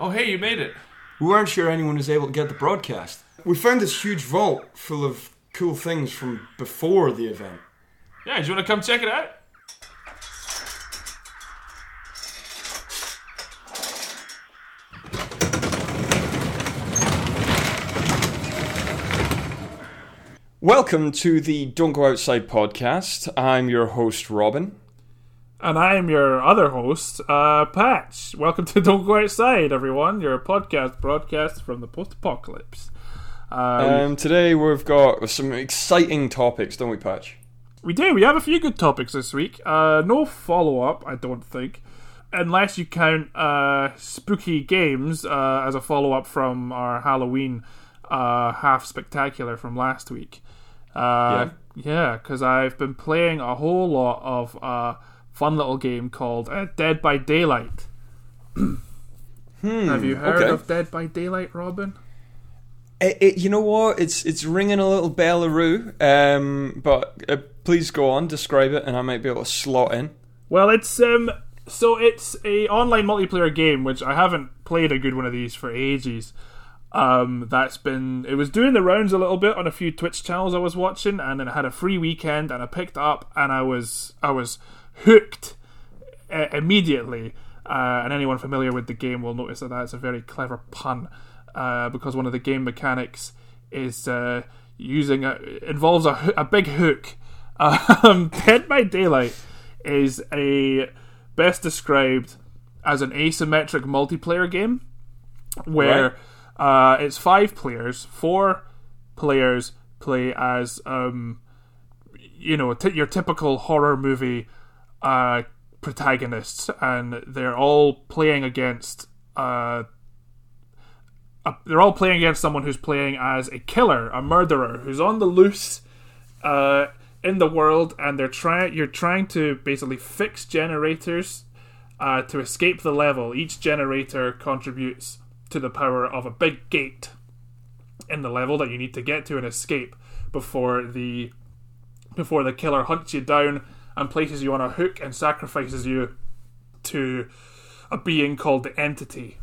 Oh, hey, you made it. We weren't sure anyone was able to get the broadcast. We found this huge vault full of cool things from before the event. Yeah, do you want to come check it out? Welcome to the Don't Go Outside podcast. I'm your host, Robin. And I am your other host, uh, Patch. Welcome to Don't Go Outside, everyone. Your podcast broadcast from the post apocalypse. Uh, Um, today we've got some exciting topics, don't we, Patch? we do. We have a few good topics this week. Uh, no follow up, I don't think. Unless you count uh, spooky games uh, as a follow up from our Halloween uh, half spectacular from last week. Uh, yeah, because I've been playing a whole lot of fun little game called uh, Dead by Daylight. Have you heard okay. of Dead by Daylight, Robin? It, it, you know what? It's it's ringing a little bellaroo. Um, but uh, please go on, describe it, and I might be able to slot in. Well, it's um, so it's a online multiplayer game which I haven't played a good one of these for ages. Um, that's been it was doing the rounds a little bit on a few Twitch channels I was watching, and then I had a free weekend, and I picked up, and I was I was hooked uh, immediately. Uh, and anyone familiar with the game will notice that that's a very clever pun, uh, because one of the game mechanics is uh, using a involves a, a big hook. Um, Dead by Daylight is a best described as an asymmetric multiplayer game where uh, it's five players. Four players play as um, you know t- your typical horror movie uh, protagonists, and they're all playing against. Uh, a, they're all playing against someone who's playing as a killer, a murderer, who's on the loose uh, in the world, and they're trying. You're trying to basically fix generators uh, to escape the level. Each generator contributes to the power of a big gate in the level that you need to get to and escape before the before the killer hunts you down and places you on a hook and sacrifices you to a being called the entity.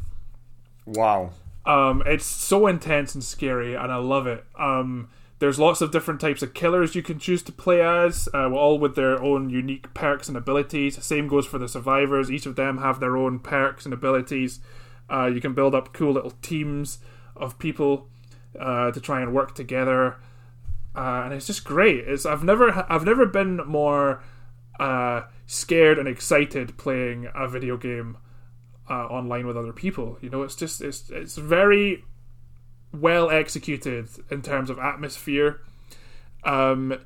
Wow. Um, it's so intense and scary, and I love it. Um, there's lots of different types of killers you can choose to play as, uh, all with their own unique perks and abilities. Same goes for the survivors. Each of them have their own perks and abilities. Uh, you can build up cool little teams of people uh, to try and work together, uh, and it's just great. It's I've never I've never been more uh, scared and excited playing a video game uh, online with other people. You know, it's just it's it's very well executed in terms of atmosphere. Um,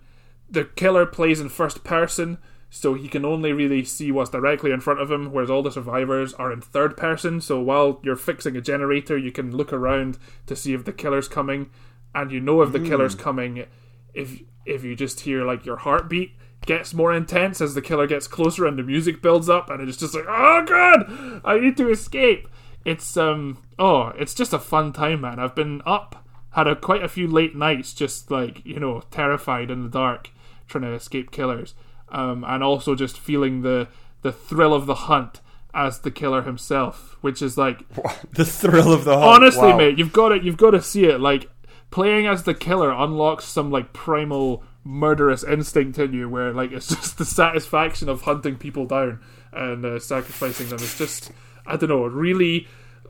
the killer plays in first person, so he can only really see what's directly in front of him, whereas all the survivors are in third person. So while you're fixing a generator, you can look around to see if the killer's coming, and you know if the killer's coming if if you just hear like your heartbeat gets more intense as the killer gets closer and the music builds up and it's just like oh god! I need to escape! It's um oh it's just a fun time man. I've been up had a quite a few late nights just like you know terrified in the dark trying to escape killers. Um and also just feeling the the thrill of the hunt as the killer himself which is like The thrill of the hunt. honestly Wow. mate you've got it you've got to see it. Like playing as the killer unlocks some like primal murderous instinct in you where like it's just the satisfaction of hunting people down and uh, sacrificing them. It's just i don't know really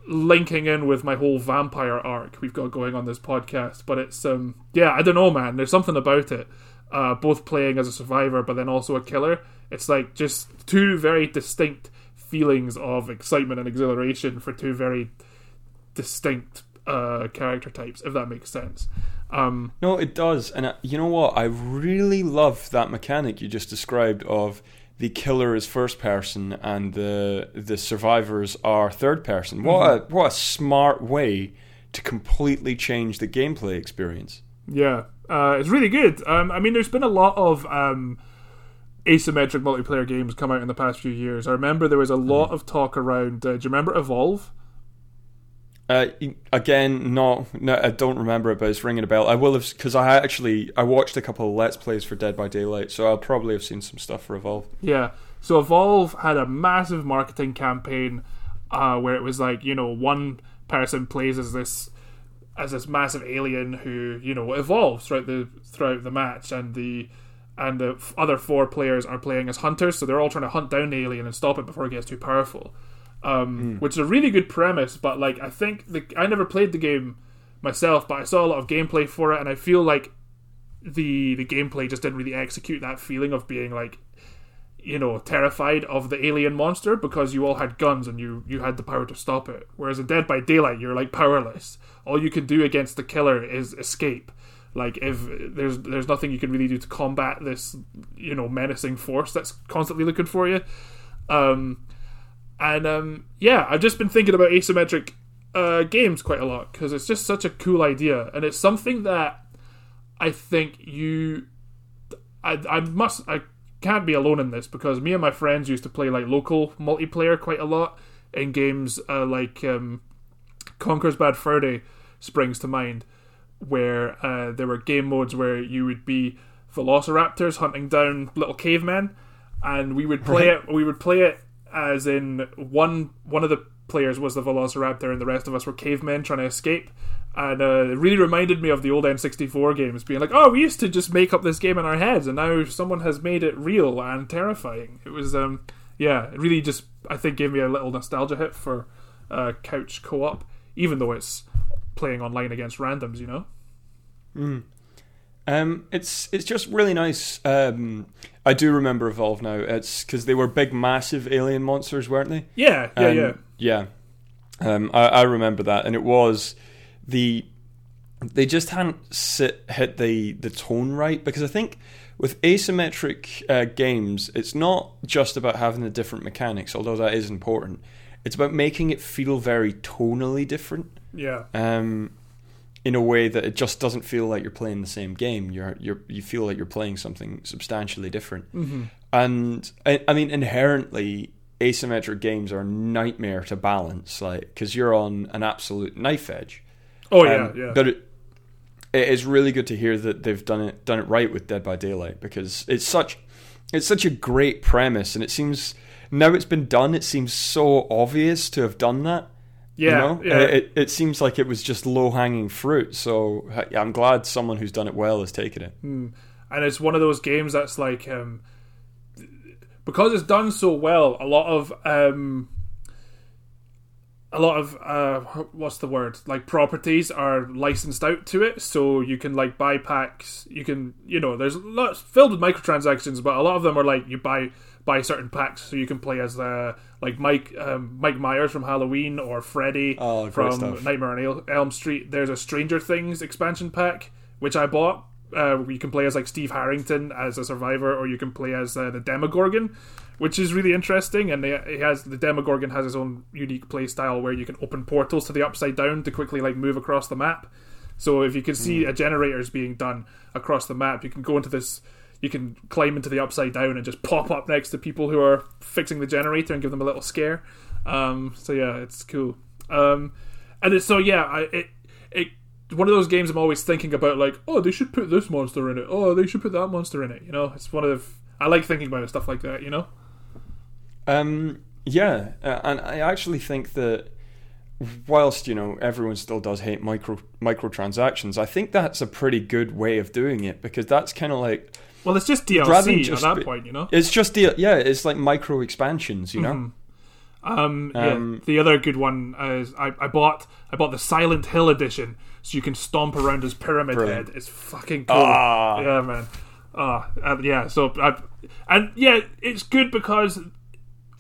linking in with my whole vampire arc we've got going on this podcast. But it's um yeah i don't know man. There's something about it uh both playing as a survivor but then also a killer. It's like just two very distinct feelings of excitement and exhilaration for two very distinct uh, character types, if that makes sense. Um, No, it does. And uh, you know what? I really love that mechanic you just described of the killer is first person and the the survivors are third person. What a what a smart way to completely change the gameplay experience. yeah, uh, it's really good. Um, I mean, there's been a lot of um, asymmetric multiplayer games come out in the past few years. I remember there was a lot of talk around. Uh, do you remember Evolve? Uh, again, no, no, I don't remember it, but it's ringing a bell. I will have because I actually I watched a couple of let's plays for Dead by Daylight, so I'll probably have seen some stuff for Evolve. Yeah. So Evolve had a massive marketing campaign uh, where it was like you know one person plays as this as this massive alien who you know evolves throughout the throughout the match, and the and the other four players are playing as hunters, so they're all trying to hunt down the alien and stop it before it gets too powerful. Um, Which is a really good premise, but like I think the I never played the game myself, but I saw a lot of gameplay for it, and I feel like the the gameplay just didn't really execute that feeling of being like you know terrified of the alien monster because you all had guns and you you had the power to stop it. Whereas in dead by daylight you're like powerless. All you can do against the killer is escape. Like if there's there's nothing you can really do to combat this you know menacing force that's constantly looking for you. Um and um yeah i've just been thinking about asymmetric uh games quite a lot because it's just such a cool idea and it's something that i think you I, I must I can't be alone in this because me and my friends used to play like local multiplayer quite a lot in games uh, like um, Conker's Bad Fur Day springs to mind, where uh, there were game modes where you would be velociraptors hunting down little cavemen, and we would play it. We would play it as in one one of the players was the velociraptor and the rest of us were cavemen trying to escape. And uh, it really reminded me of the old N64 games, being like, "Oh, we used to just make up this game in our heads, and now someone has made it real and terrifying." It was, um, yeah, it really just I think gave me a little nostalgia hit for uh, couch co-op, even though it's playing online against randoms, you know. Um, it's it's just really nice. Um, I do remember Evolve now. It's because they were big, massive alien monsters, weren't they? Yeah, yeah, Um, yeah. yeah. Um, I, I remember that, and it was the they just hadn't sit, hit the the tone right because I think with asymmetric uh, games, it's not just about having the different mechanics, although that is important. It's about making it feel very tonally different Yeah, um, in a way that it just doesn't feel like you're playing the same game. You're you're you feel like you're playing something substantially different. Mm-hmm. And I, I mean, inherently, asymmetric games are a nightmare to balance, like because you're on an absolute knife edge. Oh yeah, Um, yeah. But it, it is really good to hear that they've done it done it right with Dead by Daylight because it's such it's such a great premise, and it seems now it's been done. It seems so obvious to have done that. Yeah, You know? yeah. It, it seems like it was just low hanging fruit. So I'm glad someone who's done it well has taken it. and it's one of those games that's like um, because it's done so well. A lot of um, a lot of uh, what's the word like properties are licensed out to it, so you can like buy packs. You can you know there's lots filled with microtransactions, but a lot of them are like you buy buy certain packs so you can play as uh, like Mike um, Mike Myers from Halloween or Freddy Oh, from stuff. Nightmare on El- Elm Street. There's a Stranger Things expansion pack which I bought. Uh, where you can play as like Steve Harrington as a survivor, or you can play as uh, the Demogorgon, which is really interesting. And they, he has the Demogorgon has his own unique play style where you can open portals to the upside down to quickly like move across the map. So if you can see a generators being done across the map, you can go into this. You can climb into the upside down and just pop up next to people who are fixing the generator and give them a little scare. Um, so yeah, it's cool. Um, and it's so yeah, I, it it one of those games I'm always thinking about like, oh, they should put this monster in it. Oh, they should put that monster in it. You know, it's one of I like thinking about stuff like that. You know. Um, yeah, uh, and I actually think that whilst you know everyone still does hate micro microtransactions, I think that's a pretty good way of doing it because that's kind of like Well, it's just DLC just at that point. You know. it's just the yeah, it's like micro expansions, you know. Mhm. Um, Um, yeah, the other good one is I, I bought I bought the Silent Hill edition, so you can stomp around as pyramid Brilliant. head. It's fucking cool. Ah. Yeah, man. Ah, and yeah. So I, and yeah, it's good because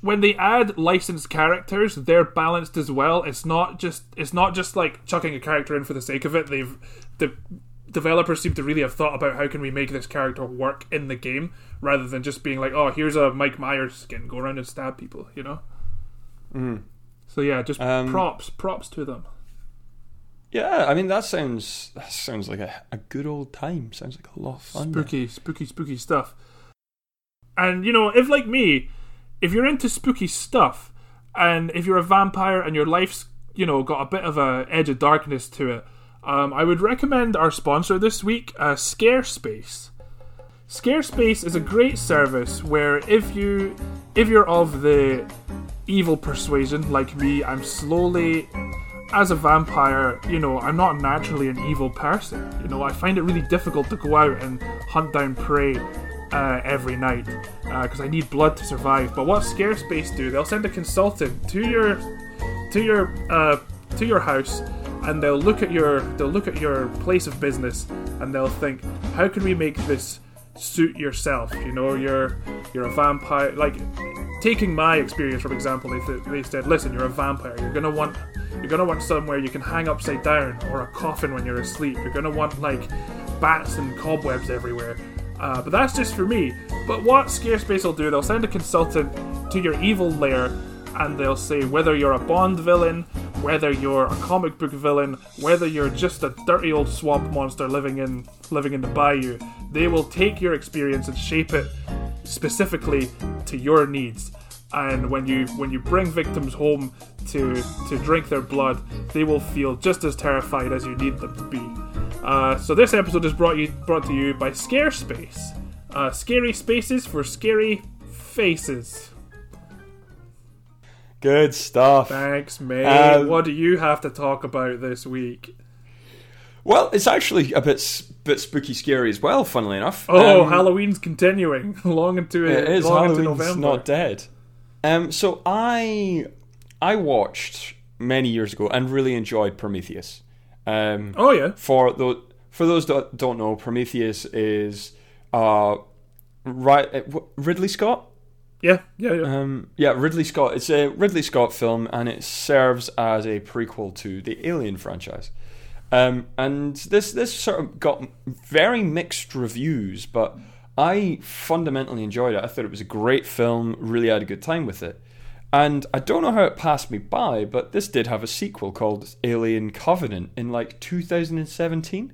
when they add licensed characters, they're balanced as well. It's not just it's not just like chucking a character in for the sake of it. They've the developers seem to really have thought about how can we make this character work in the game rather than just being like, oh, here's a Mike Myers skin, go around and stab people. You know. So yeah, just Um, props, props to them. Yeah, I mean that sounds that sounds like a, a good old time. Sounds like a lot of fun. Spooky, spooky, spooky stuff. And you know, if like me, if you're into spooky stuff, and if you're a vampire and your life's you know got a bit of a edge of darkness to it, um, I would recommend our sponsor this week, uh, Scarespace. Scarespace is a great service where if you if you're of the evil persuasion, like me, I'm slowly, as a vampire, you know, I'm not naturally an evil person. You know, I find it really difficult to go out and hunt down prey uh, every night because I need blood to survive. But what Scarespace do? They'll send a consultant to your to your uh, to your house, and they'll look at your they'll look at your place of business, and they'll think, how can we make this suit yourself? You know, you're you're a vampire. Like taking my experience, for example, they, th- they said, listen, you're a vampire. You're gonna want you're gonna want somewhere you can hang upside down or a coffin when you're asleep. You're gonna want like bats and cobwebs everywhere. Uh, but that's just for me. But what Scarespace will do, they'll send a consultant to your evil lair and they'll say whether you're a Bond villain, whether you're a comic book villain, whether you're just a dirty old swamp monster living in living in the bayou, they will take your experience and shape it specifically to your needs. And when you when you bring victims home to to drink their blood, they will feel just as terrified as you need them to be. Uh, so this episode is brought you brought to you by Scarespace. Uh, scary spaces for scary faces. Good stuff. Thanks, mate. Um, what do you have to talk about this week? Well, it's actually a bit bit spooky, scary as well. Funnily enough. Oh, Um, Halloween's continuing long into It is long into Halloween's not dead. Um, so I I watched many years ago and really enjoyed Prometheus. Um, oh yeah, for those for those that don't know, Prometheus is uh, right uh, Ridley Scott. Yeah, yeah, yeah. Um, yeah, Ridley Scott. It's a Ridley Scott film, and it serves as a prequel to the Alien franchise. Um, and this this sort of got very mixed reviews, but I fundamentally enjoyed it. I thought it was a great film. Really had a good time with it. And I don't know how it passed me by, but this did have a sequel called Alien Covenant in like 2017.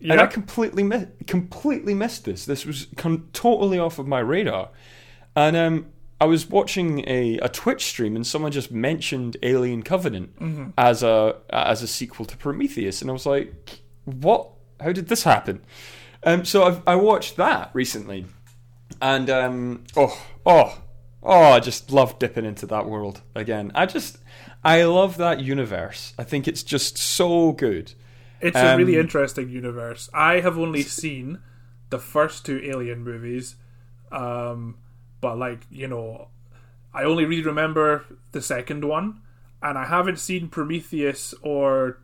And I completely mi- completely missed this. This was con- totally off of my radar. And um, I was watching a, a Twitch stream, and someone just mentioned Alien Covenant as a as a sequel to Prometheus, and I was like, "What? How did this happen?" Um, so I've, I watched that recently, and um, oh, oh, oh, I just love dipping into that world again. I just, I love that universe. I think it's just so good. It's a really Um, interesting universe. I have only seen the first two Alien movies, um, but like you know, I only really remember the second one, and I haven't seen Prometheus or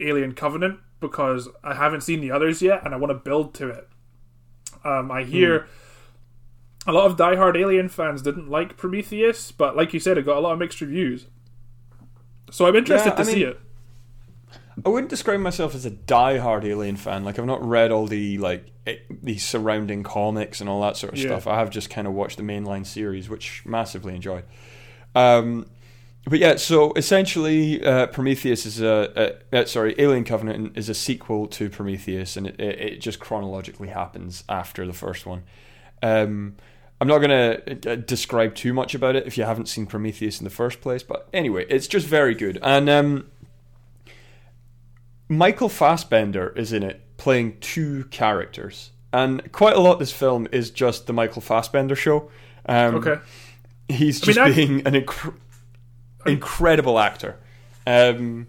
Alien Covenant because I haven't seen the others yet, and I want to build to it. Um, I hear. A lot of diehard Alien fans didn't like Prometheus, but like you said, it got a lot of mixed reviews. So I'm interested Yeah, to see it. I wouldn't describe myself as a die-hard Alien fan. Like I've not read all the like eh, the surrounding comics and all that sort of Yeah. stuff. I have just kind of watched the mainline series, which massively enjoyed. Um, but yeah, so essentially, uh, Prometheus is a, a uh, sorry, Alien Covenant is a sequel to Prometheus, and it, it, it just chronologically happens after the first one. Um, I'm not going to uh, describe too much about it if you haven't seen Prometheus in the first place, but anyway, it's just very good. And um, Michael Fassbender is in it playing two characters, and quite a lot of this film is just the Michael Fassbender show. Um, Okay. he's I mean, just I- being an inc- incredible actor. Um,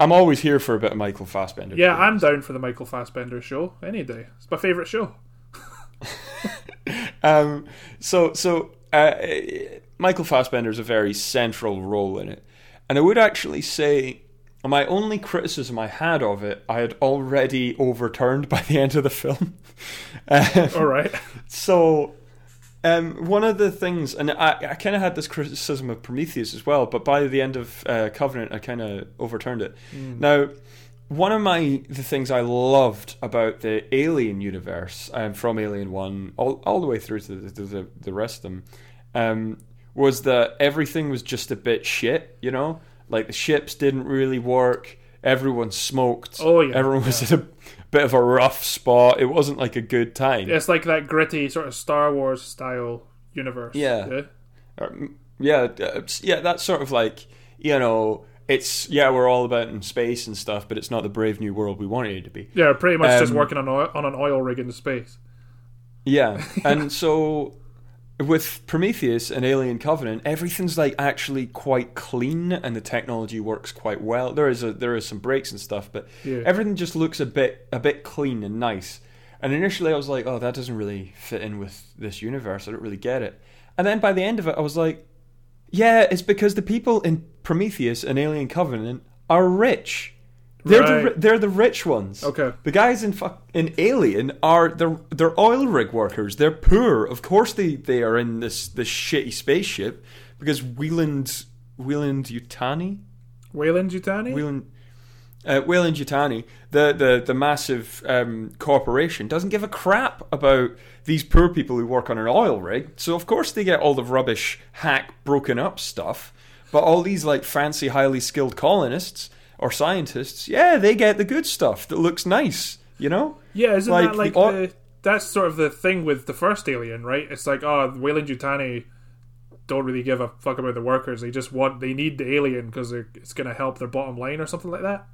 I'm always here for a bit of Michael Fassbender. Yeah, I'm down for the Michael Fassbender show any day. It's my favorite show. um, so so uh, Michael Fassbender's a very central role in it, and I would actually say my only criticism I had of it I had already overturned by the end of the film. Um, All right. So, um, one of the things, and I, I kind of had this criticism of Prometheus as well, but by the end of uh, Covenant, I kind of overturned it. Now, one of my the things I loved about the Alien universe, um, from Alien One all, all the way through to the, the, the rest of them, um, was that everything was just a bit shit. You know, like the ships didn't really work. Everyone smoked. Oh, yeah, Everyone was in a bit of a rough spot. It wasn't like a good time. It's like that gritty sort of Star Wars style universe. Yeah. Or, mm, yeah, uh, yeah, that's sort of like you know, it's yeah, we're all about in space and stuff, but it's not the brave new world we wanted it to be. Yeah, pretty much just Um, working on oil, on an oil rig in space. Yeah, and so with Prometheus and Alien Covenant, everything's like actually quite clean, and the technology works quite well. There is a there is some breaks and stuff, but Yeah. everything just looks a bit a bit clean and nice. And initially, I was like, "Oh, that doesn't really fit in with this universe. I don't really get it." And then by the end of it, I was like, "Yeah, it's because the people in Prometheus and Alien Covenant are rich. They're Right. ri- they're the rich ones. Okay. The guys in fuck in Alien are they're they're oil rig workers. They're poor. Of course they, they are in this this shitty spaceship because Wieland Wieland Yutani Wayland Jutani? Wieland uh, Weyland Yutani, the, the, the massive um, corporation, doesn't give a crap about these poor people who work on an oil rig. So, of course, they get all the rubbish, hack, broken up stuff. But all these, like, fancy, highly skilled colonists or scientists, yeah, they get the good stuff that looks nice, you know? Yeah, isn't Like, that like the the, that's sort of the thing with the first Alien, right? It's like, oh, Weyland Yutani don't really give a fuck about the workers. They just want they need the alien because it's going to help their bottom line or something like that.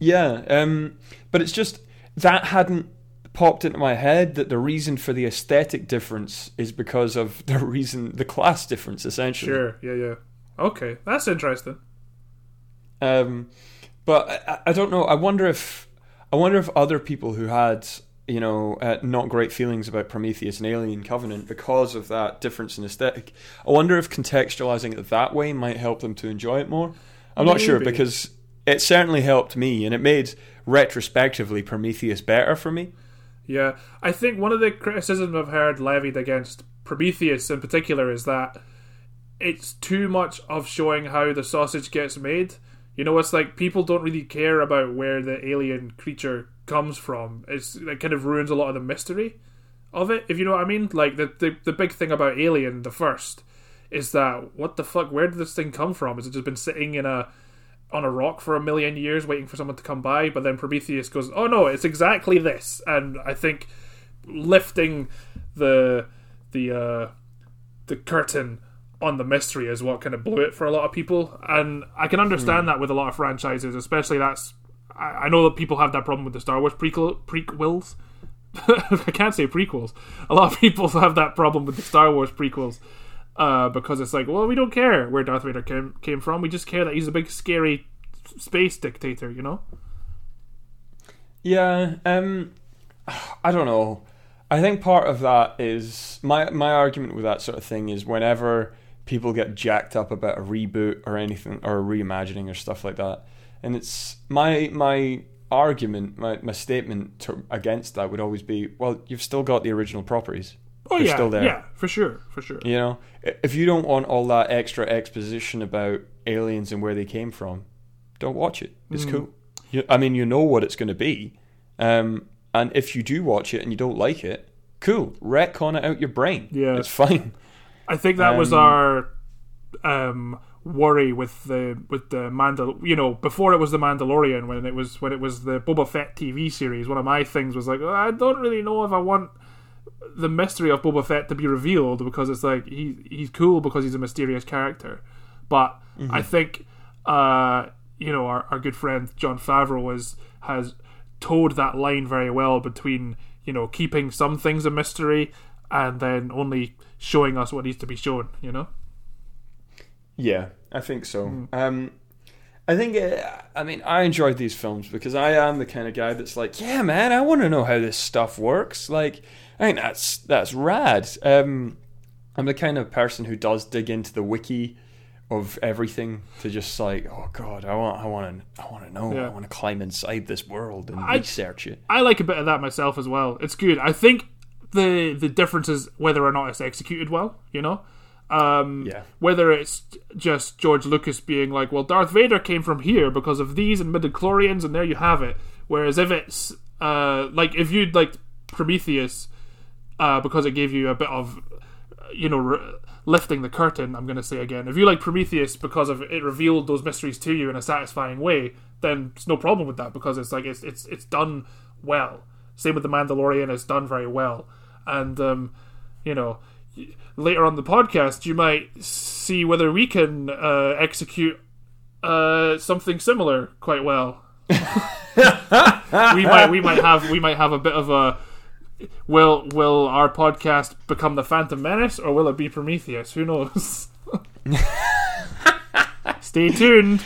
Yeah, um, but it's just that hadn't popped into my head that the reason for the aesthetic difference is because of the reason, the class difference, essentially. Sure, yeah, yeah. Okay, that's interesting. Um, but I, I don't know. I wonder if I wonder if other people who had you know uh, not great feelings about Prometheus and Alien Covenant because of that difference in aesthetic. I wonder if contextualizing it that way might help them to enjoy it more. I'm not sure because it certainly helped me, and it made retrospectively Prometheus better for me. Yeah, I think one of the criticisms I've heard levied against Prometheus in particular is that it's too much of showing how the sausage gets made. You know, it's like people don't really care about where the alien creature comes from. It's it kind of ruins a lot of the mystery of it, if you know what I mean. Like the the, the big thing about Alien, the first, is that what the fuck? Where did this thing come from? Has it just been sitting in a on a rock for a million years waiting for someone to come by? But then Prometheus goes, "Oh no, it's exactly this." And I think lifting the the uh, the curtain on the mystery is what kind of blew it for a lot of people, and I can understand that with a lot of franchises, especially that's. I, I know that people have that problem with the Star Wars prequel prequels. I can't say prequels. A lot of people have that problem with the Star Wars prequels uh, because it's like, well, we don't care where Darth Vader came came from. We just care that he's a big, scary space dictator. You know? Yeah, um, I don't know. I think part of that is my my argument with that sort of thing is whenever people get jacked up about a reboot or anything or a reimagining or stuff like that, and it's my my argument, my my statement to, against that would always be, well, you've still got the original properties. Oh They're yeah, still there. yeah, for sure, for sure. You know, if you don't want all that extra exposition about aliens and where they came from, don't watch it. It's Mm. cool. You, I mean, you know what it's going to be, um, and if you do watch it and you don't like it, cool. Retcon it out your brain. Yeah. it's fine. I think that was Um, our um, worry with the with the Mandal. You know, before it was the Mandalorian, when it was when it was the Boba Fett TV series. One of my things was like, "Oh, I don't really know if I want the mystery of Boba Fett to be revealed because it's like he he's cool because he's a mysterious character, but I think uh, you know our, our good friend Jon Favreau has has toed that line very well between you know keeping some things a mystery and then only showing us what needs to be shown. You know. Yeah, I think so. Hmm. Um, I think, uh, I mean, I enjoyed these films because I am the kind of guy that's like, yeah, man, I want to know how this stuff works. Like, I think that's that's rad. Um, I'm the kind of person who does dig into the wiki of everything to just like, oh god, I want, I want to, I want to know, Yeah. I want to climb inside this world and I- research it. I like a bit of that myself as well. It's good. I think the the difference is whether or not it's executed well. You know, um, Yeah. Whether it's just George Lucas being like, "Well, Darth Vader came from here because of these and midichlorians, and there you have it." Whereas if it's uh, like if you'd like Prometheus, uh, because it gave you a bit of you know. Re- Lifting the curtain, I'm going to say again. If you like Prometheus because of it revealed those mysteries to you in a satisfying way, then it's no problem with that because it's like it's it's it's done well. Same with the Mandalorian, it's done very well, and um, you know later on the podcast you might see whether we can uh, execute uh, something similar quite well. we might we might have we might have a bit of a will will our podcast become the Phantom Menace or will it be Prometheus? Who knows? Stay tuned.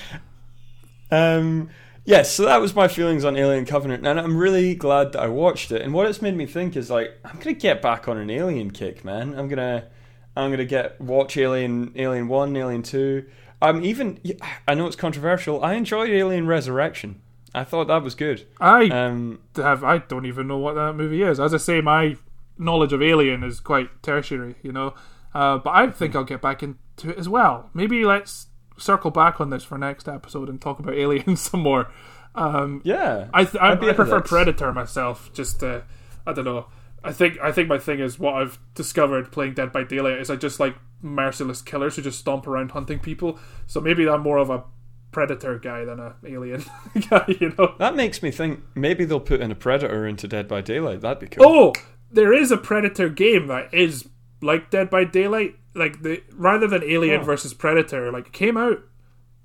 Um, yes, so that was my feelings on Alien Covenant, and I'm really glad that I watched it. And what it's made me think is like, I'm gonna get back on an Alien kick, man. I'm gonna, I'm gonna get watch Alien, Alien One, Alien Two. I'm even. I know it's controversial. I enjoyed Alien Resurrection. I thought that was good. I Um, have I don't even know what that movie is. As I say, my knowledge of Alien is quite tertiary, you know. Uh, but I think I'll get back into it as well. Maybe let's circle back on this for next episode and talk about aliens some more. Um, yeah, I th- I, I prefer. Predator myself. Just uh, I don't know. I think I think my thing is what I've discovered playing Dead by Daylight is I just like merciless killers who just stomp around hunting people. So maybe I'm more of a Predator guy than a Alien guy. You know. That makes me think maybe they'll put in a Predator into Dead by Daylight. That'd be cool. Oh, there is a Predator game that is like Dead by Daylight. Like the rather than Alien Oh. versus Predator, like came out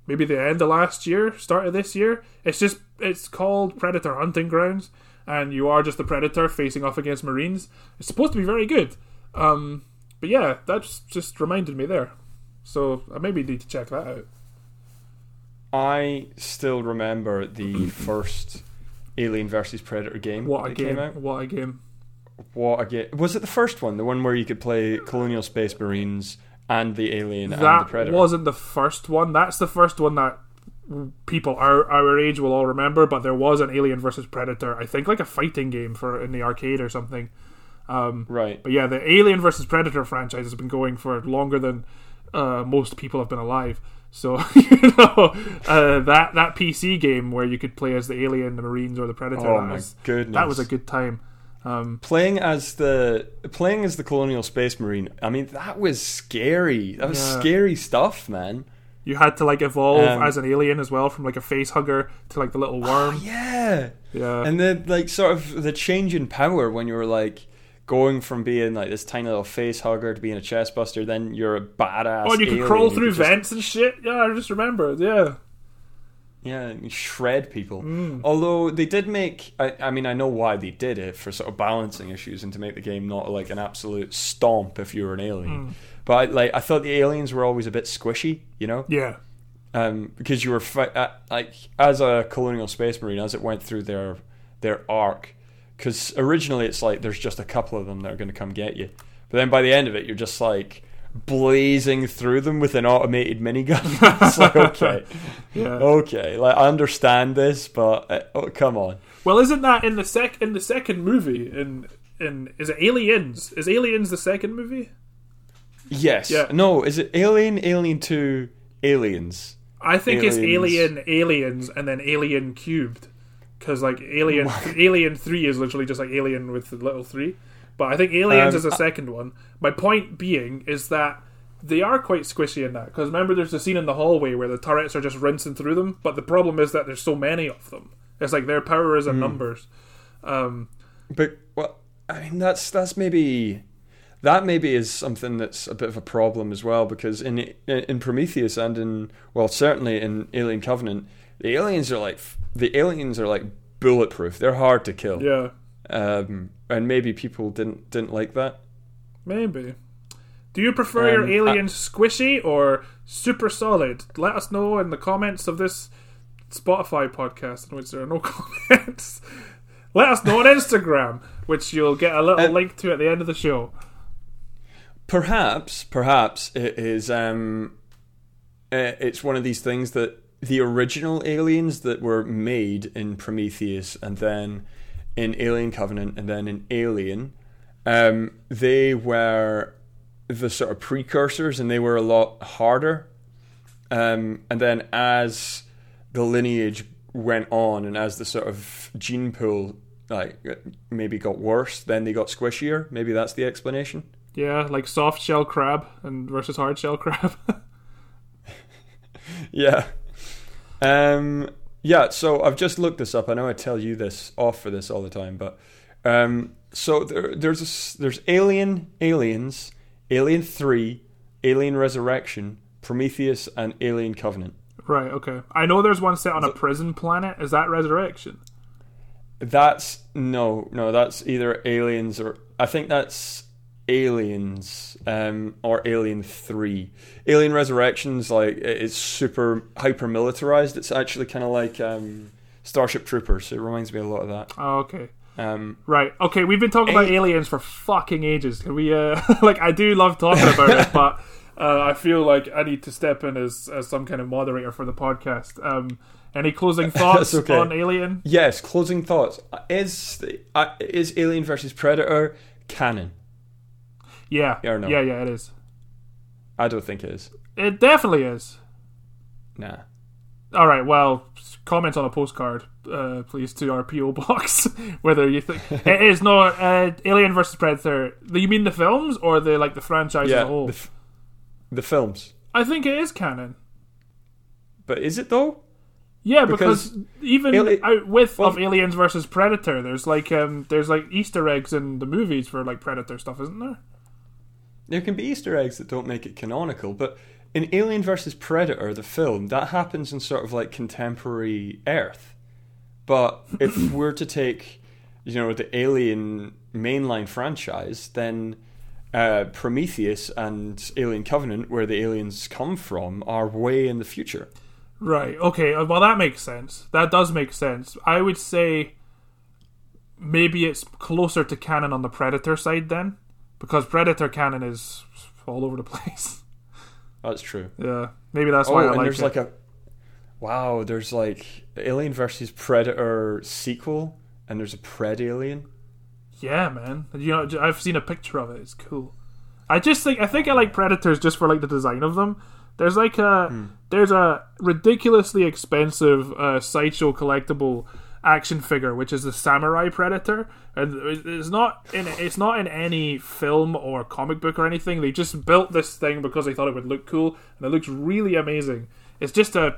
maybe the end of last year, start of this year. It's just it's called Predator Hunting Grounds, and you are just the Predator facing off against Marines. It's supposed to be very good. Um, but yeah, that's just reminded me there. So I maybe need to check that out. I still remember the first Alien versus Predator game. What a game! What a game! What a game! Was it the first one? The one where you could play Colonial Space Marines and the Alien and the that Predator. wasn't the first one. That's the first one that people our our age will all remember. But there was an Alien versus Predator. I think like a fighting game for in the arcade or something. Um, right. but yeah, the Alien versus Predator franchise has been going for longer than uh, most people have been alive. So you know uh, that that PC game where you could play as the alien, the Marines, or the Predator. Oh that my was, goodness! that was a good time. Um, playing as the playing as the Colonial Space Marine. I mean, that was scary. That was Yeah. scary stuff, man. you had to like evolve Um, as an alien as well, from like a face hugger to like the little worm. Yeah. yeah, And then, like, sort of the change in power when you were like going from being like this tiny little face hugger to being a chest buster, then you're a badass. Oh, and you could alien. crawl You through could just- vents and shit. Yeah, I just remembered. Yeah. Yeah, shred people. Mm. Although they did make, I, I mean, I know why they did it for sort of balancing issues and to make the game not like an absolute stomp if you were an alien. Mm. But I, like, I thought the aliens were always a bit squishy, you know, Yeah. um, because you were fi- uh, like as a colonial space marine as it went through their their arc. Because originally it's like there's just a couple of them that are going to come get you, but then by the end of it you're just like blazing through them with an automated minigun. it's like okay, Yeah. okay, like I understand this, but uh, oh, come on. Well, isn't that in the sec in the second movie? In in is it Aliens? Is Aliens the second movie? Yes. Yeah. No. Is it Alien? Alien Two? Aliens? I think it's Alien, Aliens, and then Alien cubed. Because like Alien, Alien Three is literally just like Alien with the little three. But I think Aliens Um, is the second one. My point being is that they are quite squishy in that. Because remember, there's a scene in the hallway where the turrets are just rinsing through them. But the problem is that there's so many of them. It's like their power is in Hmm. numbers. Um, But well, I mean that's that's maybe that maybe is something that's a bit of a problem as well because in in Prometheus and in well certainly in Alien Covenant the aliens are like the aliens are like bulletproof. They're hard to kill. yeah, Um, and maybe people didn't didn't like that. maybe. Do you prefer your Um, aliens squishy or super solid? Let us know in the comments of this Spotify podcast in which there are no comments. Let us know on Instagram, which you'll get a little Um, link to at the end of the show. Perhaps, perhaps it is. Um, uh, it's one of these things that the original aliens that were made in Prometheus and then in Alien Covenant and then in Alien, um, they were the sort of precursors and they were a lot harder. Um, and then as the lineage went on and as the sort of gene pool like maybe got worse, then they got squishier. Maybe that's the explanation. Yeah, like soft shell crab and versus hard shell crab. Yeah. Um, yeah, so I've just looked this up. I know I tell you this off for this all the time, but um, so there, there's a there's Alien, Aliens, Alien Three, Alien Resurrection, Prometheus, and Alien Covenant. right. Okay. I know there's one set on a prison planet. Is that Resurrection? That's no, no. That's either Aliens or I think that's Aliens um, or Alien Three. Alien Resurrections like it's super hyper militarized. It's actually kind of like um, Starship Troopers. It reminds me a lot of that. Oh, okay. Um, Right. Okay, we've been talking about A- aliens for fucking ages. Can we uh like I do love talking about it, but uh, I feel like I need to step in as, as some kind of moderator for the podcast. Um any closing thoughts okay. on Alien? yes. Closing thoughts. Is uh, is Alien versus Predator canon? Yeah. Yeah no? Yeah, yeah, it is. I don't think it is. It definitely is. Nah. All right. Well, comment on a postcard, uh, please, to our PO box whether you think it is no uh, Alien versus Predator. You mean the films or the like the franchise as Yeah. a whole? The, f- the films. I think it is canon. But is it though? Yeah, because, Because even Ali- out with well- of Aliens versus Predator, there's like um there's like Easter eggs in the movies for like Predator stuff, isn't there? There can be Easter eggs that don't make it canonical, but in Alien vs Predator, the film, that happens in sort of like contemporary Earth. But if we're to take, you know, the Alien mainline franchise, then uh, Prometheus and Alien Covenant, where the aliens come from, are way in the future. Right. Okay. uh, Well, that makes sense. That does make sense. I would say maybe it's closer to canon on the Predator side then, because Predator canon is all over the place. That's true. yeah. Maybe that's Oh, why I and like there's it. like a wow. There's like Alien versus Predator sequel, and there's a Predalien. Yeah, man. You know, I've seen a picture of it. It's cool. I just think I think I like Predators just for like the design of them. There's like a there's a ridiculously expensive uh, sideshow collectible action figure, which is the Samurai Predator, and it's not in it's not in any film or comic book or anything. They just built this thing because they thought it would look cool, and it looks really amazing. It's just a,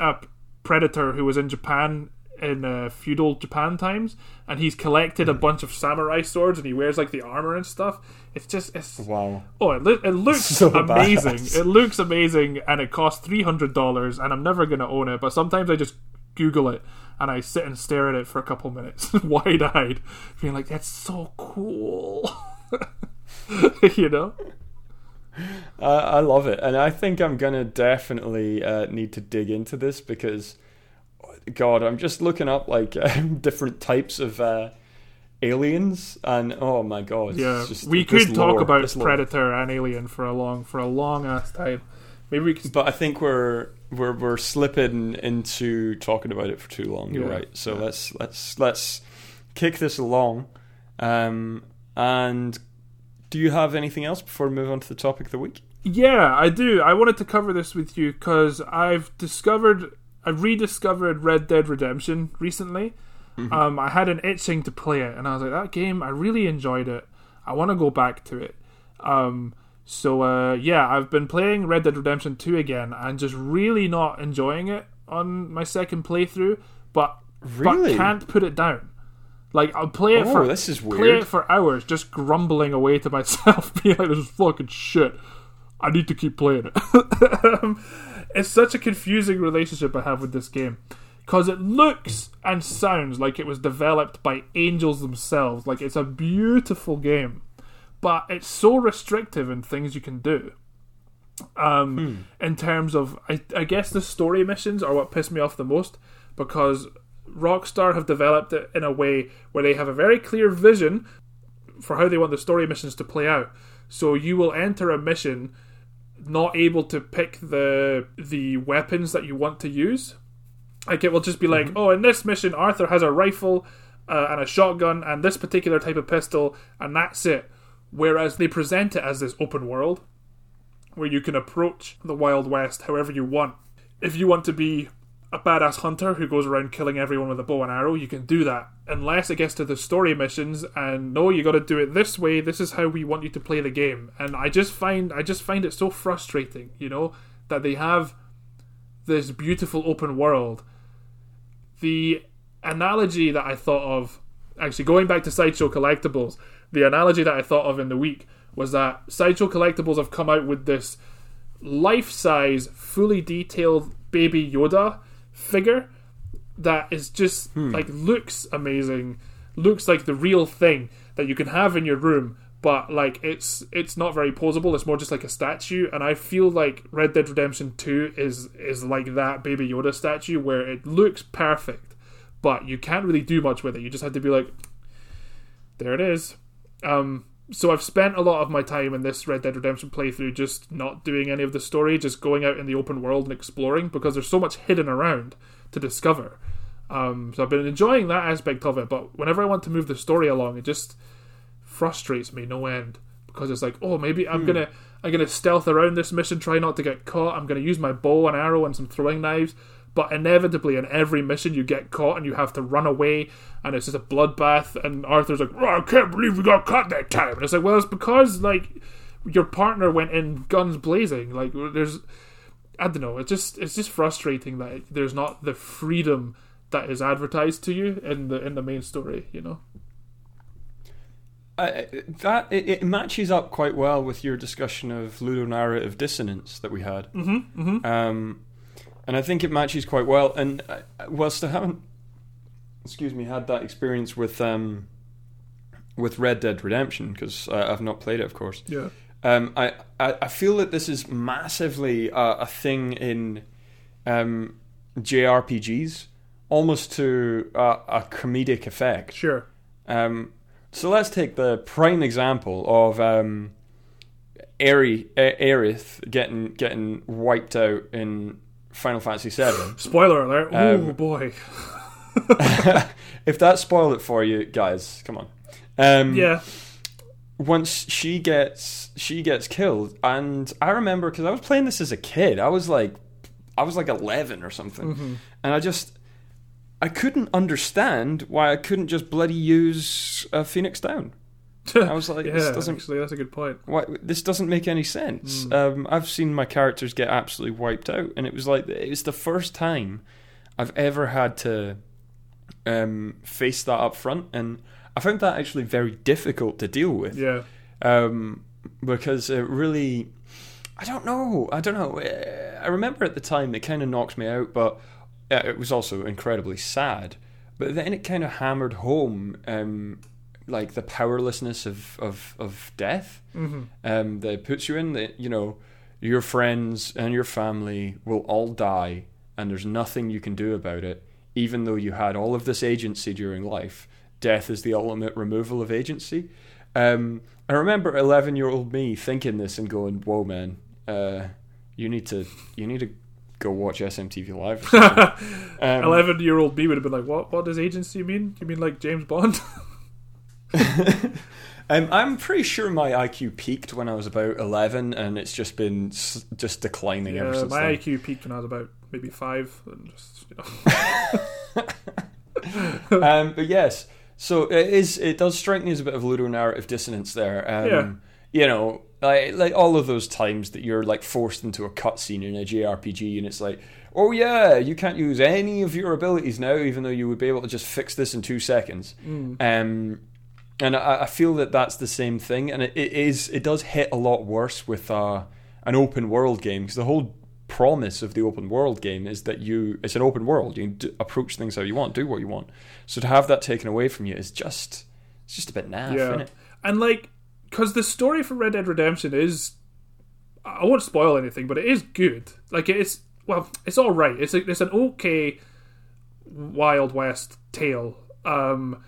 a predator who was in Japan in uh, feudal Japan times, and he's collected a bunch of samurai swords, and he wears like the armor and stuff. It's just it's Wow. oh, it, lo- it looks So amazing. badass. It looks amazing, and it costs three hundred dollars, and I'm never gonna own it. But sometimes I just Google it and I sit and stare at it for a couple minutes, wide eyed, being like, "That's so cool," you know. I, I love it, and I think I'm gonna definitely uh, need to dig into this because, God, I'm just looking up like different types of uh, aliens, and oh my God, Yeah, just- we could talk lore, about. Predator and Alien for a long, for a long ass time. Maybe we could. but I think we're we're we're slipping into talking about it for too long. You're Yeah. right. So let's let's let's kick this along, um, and. Do you have anything else before we move on to the topic of the week? Yeah, I do. I wanted to cover this with you because I've discovered, I've rediscovered Red Dead Redemption recently. Um, I had an itching to play it, and I was like, that game, I really enjoyed it. I want to go back to it. Um, so uh, yeah, I've been playing Red Dead Redemption 2 again, and just really not enjoying it on my second playthrough, but Really? but can't put it down. Like I'll play it Oh, for this is weird. play it for hours, just grumbling away to myself, being like, "This is fucking shit. I need to keep playing it." Um, it's such a confusing relationship I have with this game because it looks and sounds like it was developed by angels themselves. Like it's a beautiful game, but it's so restrictive in things you can do. Um, in terms of, I, I guess the story missions are what piss me off the most because Rockstar have developed it in a way where they have a very clear vision for how they want the story missions to play out. So you will enter a mission not able to pick the the weapons that you want to use. Like it will just be like, oh, in this mission, Arthur has a rifle uh, and a shotgun and this particular type of pistol, and that's it. Whereas they present it as this open world where you can approach the Wild West however you want. If you want to be a badass hunter who goes around killing everyone with a bow and arrow, you can do that. Unless it gets to the story missions and no, you got to do it this way. This is how we want you to play the game. And I just find I just find it so frustrating, you know, that they have this beautiful open world. The analogy that I thought of, actually going back to Sideshow Collectibles, the analogy that I thought of in the week was that Sideshow Collectibles have come out with this life size, fully detailed baby Yoda figure that is just Hmm. like looks amazing, looks like the real thing that you can have in your room, but like it's it's not very posable. It's more just like a statue, and I feel like Red Dead Redemption Two is is like that Baby Yoda statue where it looks perfect, but you can't really do much with it. You just have to be like, there it is. Um, so I've spent a lot of my time in this Red Dead Redemption playthrough just not doing any of the story, just going out in the open world and exploring because there's so much hidden around to discover. Um, so I've been enjoying that aspect of it, but whenever I want to move the story along, it just frustrates me no end because it's like, oh, maybe I'm gonna I'm gonna stealth around this mission, try not to get caught. I'm gonna use my bow and arrow and some throwing knives, but inevitably in every mission you get caught and you have to run away, and it's just a bloodbath. And Arthur's like, oh, I can't believe we got caught that time. And it's like, well, it's because like your partner went in guns blazing. Like there's, I don't know. It's just it's just frustrating that there's not the freedom that is advertised to you in the in the main story. You know. I, that it, it matches up quite well with your discussion of ludonarrative dissonance that we had. Mm-hmm. Mm-hmm. Um, and I think it matches quite well. And uh, whilst I haven't, excuse me, had that experience with um, with Red Dead Redemption because I've not played it, of course. Yeah. Um, I, I I feel that this is massively uh, a thing in um, JRPGs, almost to uh, a comedic effect. Sure. Um, so let's take the prime example of um, Aerith getting getting wiped out in Final Fantasy VII. Spoiler alert. oh Um, boy. if that spoiled it for you, guys, come on. Um, Yeah. Once she gets she gets killed, and I remember because I was playing this as a kid. I was like, I was like eleven or something, and I just I couldn't understand why I couldn't just bloody use uh, Phoenix Down. I was like, yeah. this doesn't Actually, that's a good point. why, this doesn't make any sense. Um, I've seen my characters get absolutely wiped out, and it was like it was the first time I've ever had to um, face that up front, and I found that actually very difficult to deal with Yeah. um, because it really, I don't know, I don't know. Eh, I remember at the time it kind of knocked me out, but it was also incredibly sad. But then it kind of hammered home, um, like the powerlessness of of, of death Mm-hmm. um, that puts you in that you know your friends and your family will all die, and there's nothing you can do about it, even though you had all of this agency during life. Death is the ultimate removal of agency. Um, I remember eleven-year-old me thinking this and going, "Whoa, man, uh, you need to you need to go watch SMTV Live." Or something." um, Eleven-year-old me would have been like, "What? What does agency mean? You mean like James Bond?" Um, I'm pretty sure my IQ peaked when I was about 11, and it's just been s- just declining ever yeah, since my then. IQ peaked when I was about maybe five. And just, you know. um, but yes, so it is. It does strike me as a bit of ludonarrative dissonance there. Um, Yeah. You know, like like all of those times that you're like forced into a cutscene in a JRPG, and it's like, oh yeah, you can't use any of your abilities now, even though you would be able to just fix this in two seconds. Um, and I, I feel that that's the same thing, and it, it is. It does hit a lot worse with uh, an open world game because the whole promise of the open world game is that you it's an open world. You can d- approach things how you want, do what you want. So to have that taken away from you is just it's just a bit naff, isn't it? yeah, and like, because the story for Red Dead Redemption is, I won't spoil anything, but it is good. Like it's well, it's all right. It's a, it's an okay Wild West tale. Um,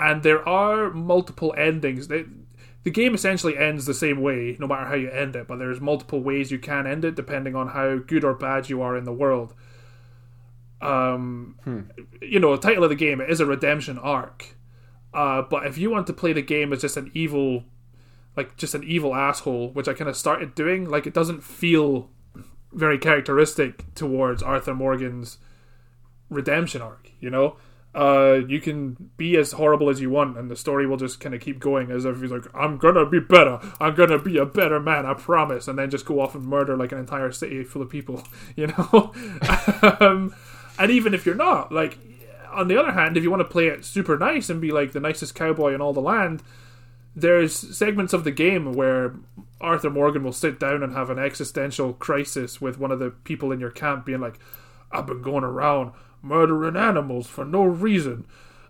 and there are multiple endings. They, the game essentially ends the same way, no matter how you end it. But there's multiple ways you can end it, depending on how good or bad you are in the world. Um, you know, the title of the game it is a redemption arc. Uh, but if you want to play the game as just an evil, like just an evil asshole, which I kind of started doing, like it doesn't feel very characteristic towards Arthur Morgan's redemption arc. You know, uh, you can be as horrible as you want, and the story will just kind of keep going as if he's like, "I'm gonna be better. I'm gonna be a better man. I promise," and then just go off and murder like an entire city full of people. You know, um, and even if you're not, like, on the other hand, if you want to play it super nice and be like the nicest cowboy in all the land, there's segments of the game where Arthur Morgan will sit down and have an existential crisis with one of the people in your camp, being like, I've been going around murdering animals for no reason,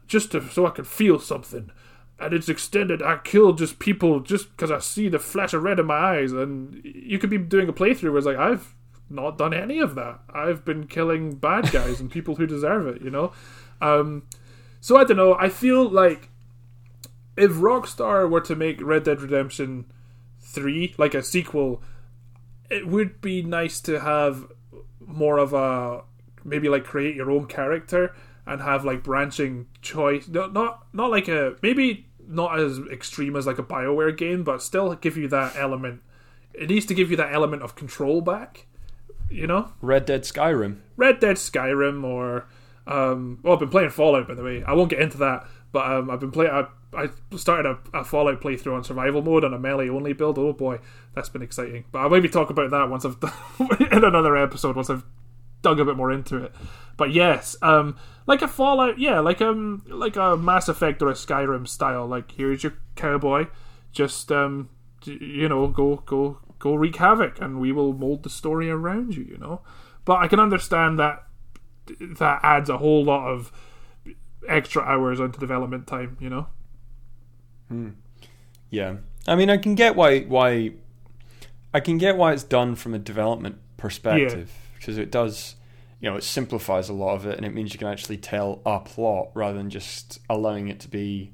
just to, so I could feel something. And it's extended. I kill just people just because I see the flash of red in my eyes. And you could be doing a playthrough where it's like, I've not done any of that. I've been killing bad guys and people who deserve it, you know? Um, so I don't know. I feel like if Rockstar were to make Red Dead Redemption 3, like a sequel, it would be nice to have more of a maybe like create your own character and have like branching choice not not, not like a maybe not as extreme as like a bioware game but still give you that element. It needs to give you that element of control back you know? Red Dead Skyrim. red dead skyrim or um well i've been playing fallout by the way. I won't get into that but um, i've been playing I, I started a, a fallout playthrough on survival mode on a melee only build. Oh boy. That's been exciting. But i'll maybe talk about that once i've done in another episode once i've dug a bit more into it. But yes, um, like a Fallout, yeah, like um, like a Mass Effect or a Skyrim style. Like here's your cowboy, just um, you know, go go go wreak havoc, and we will mold the story around you. You know, but I can understand that that adds a whole lot of extra hours onto development time. You know. Yeah, I mean, I can get why why I can get why it's done from a development perspective because it does, you know, it simplifies a lot of it, and it means you can actually tell a plot rather than just allowing it to be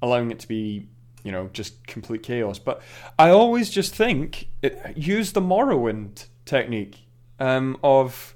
allowing it to be you know just complete chaos. But I always just think it, use the Morrowind technique um, of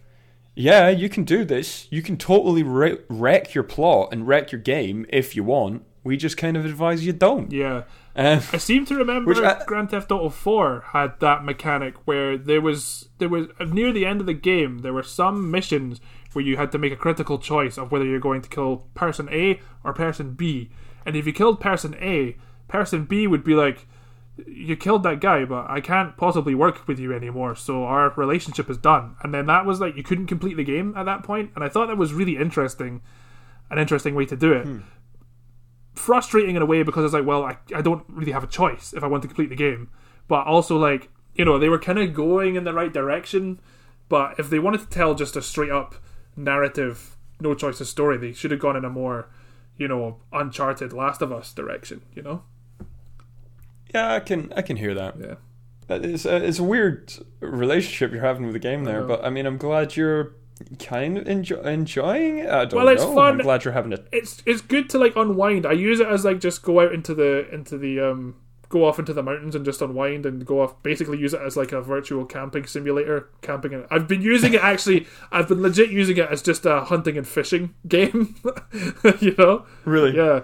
yeah, you can do this. You can totally wre- wreck your plot and wreck your game if you want. We just kind of advise you don't. Yeah. Um, I seem to remember I- Grand Theft Auto 4 had that mechanic where there was there was near the end of the game there were some missions where you had to make a critical choice of whether you're going to kill person A or person B. And if you killed person A, person B would be like you killed that guy, but I can't possibly work with you anymore, so our relationship is done. And then that was like you couldn't complete the game at that point, and I thought that was really interesting, an interesting way to do it frustrating in a way because it's like, well, I, I don't really have a choice if I want to complete the game. But also, like, you know, they were kind of going in the right direction. But if they wanted to tell just a straight up narrative, no choices story, they should have gone in a more, you know, Uncharted Last of Us direction, you know? yeah, I can I can hear that. Yeah. Is a, it's a weird relationship you're having with the game there, but I mean, I'm glad you're kind of enjoy, enjoying it. I don't Well, it's know. fun. I'm glad you're having it. It's it's good to like unwind. I use it as like just go out into the into the um go off into the mountains and just unwind and go off basically use it as like a virtual camping simulator camping in I've been using it actually I've been legit using it as just a hunting and fishing game you know Really? yeah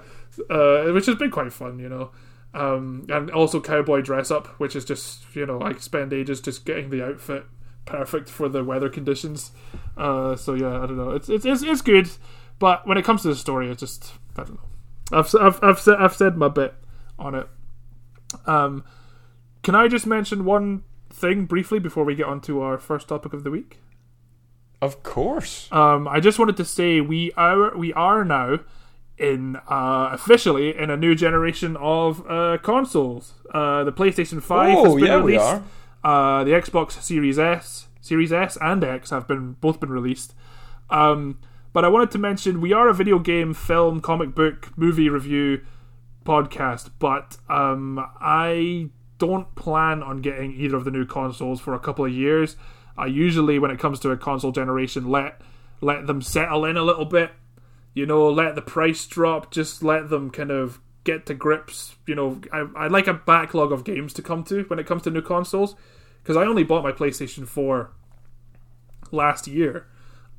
uh, which has been quite fun you know um, and also cowboy dress up which is just you know I spend ages just getting the outfit perfect for the weather conditions uh, so yeah I don't know it's, it's it's it's good but when it comes to the story it's just I don't know I've I've I've said, I've said my bit on it um, can I just mention one thing briefly before we get on to our first topic of the week Of course. um, I just wanted to say we are we are now in uh, officially in a new generation of uh, consoles. Uh, the PlayStation Five has Oh, been yeah, we released. Uh, the Xbox Series S, Series S, and X have been both been released. Um, but I wanted to mention we are a video game, film, comic book, movie review podcast, but um, I don't plan on getting either of the new consoles for a couple of years. I usually, when it comes to a console generation, let let them settle in a little bit. You know, let the price drop. Just let them kind of get to grips. You know, I, I like a backlog of games to come to when it comes to new consoles because I only bought my PlayStation Four last year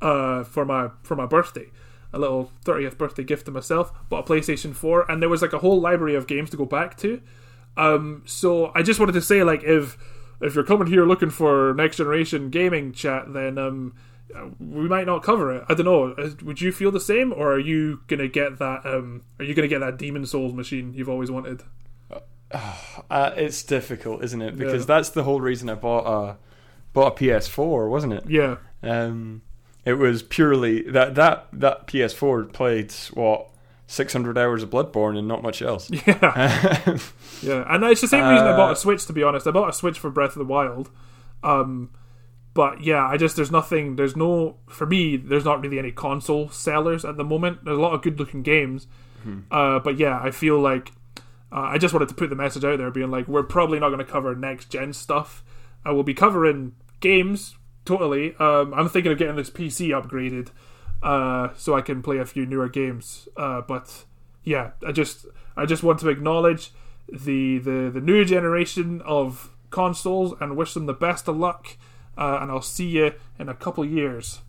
uh, for my for my birthday. A little 30th birthday gift to myself. Bought a PlayStation 4, and there was like a whole library of games to go back to. Um, so I just wanted to say, like, if if you're coming here looking for next generation gaming chat, then um, we might not cover it. I don't know. Uh, Would you feel the same, or are you gonna get that? Um, are you gonna get that Demon's Souls machine you've always wanted? Uh, it's difficult, isn't it? Because Yeah. that's the whole reason I bought a bought a PS4, wasn't it? Yeah, Um, it was purely that that that PS4 played what 600 hours of Bloodborne and not much else. yeah, yeah. And it's the same reason I bought Uh, a Switch. To be honest, I bought a Switch for Breath of the Wild. Um, But yeah, I just there's nothing. There's no for me. There's not really any console sellers at the moment. There's a lot of good looking games, uh, but yeah, I feel like uh, I just wanted to put the message out there, being like, we're probably not going to cover next gen stuff. I will be covering games totally. Um, I'm thinking of getting this PC upgraded uh, so I can play a few newer games. Uh, but yeah, I just I just want to acknowledge the the the new generation of consoles and wish them the best of luck. Uh, and I'll see you in a couple years.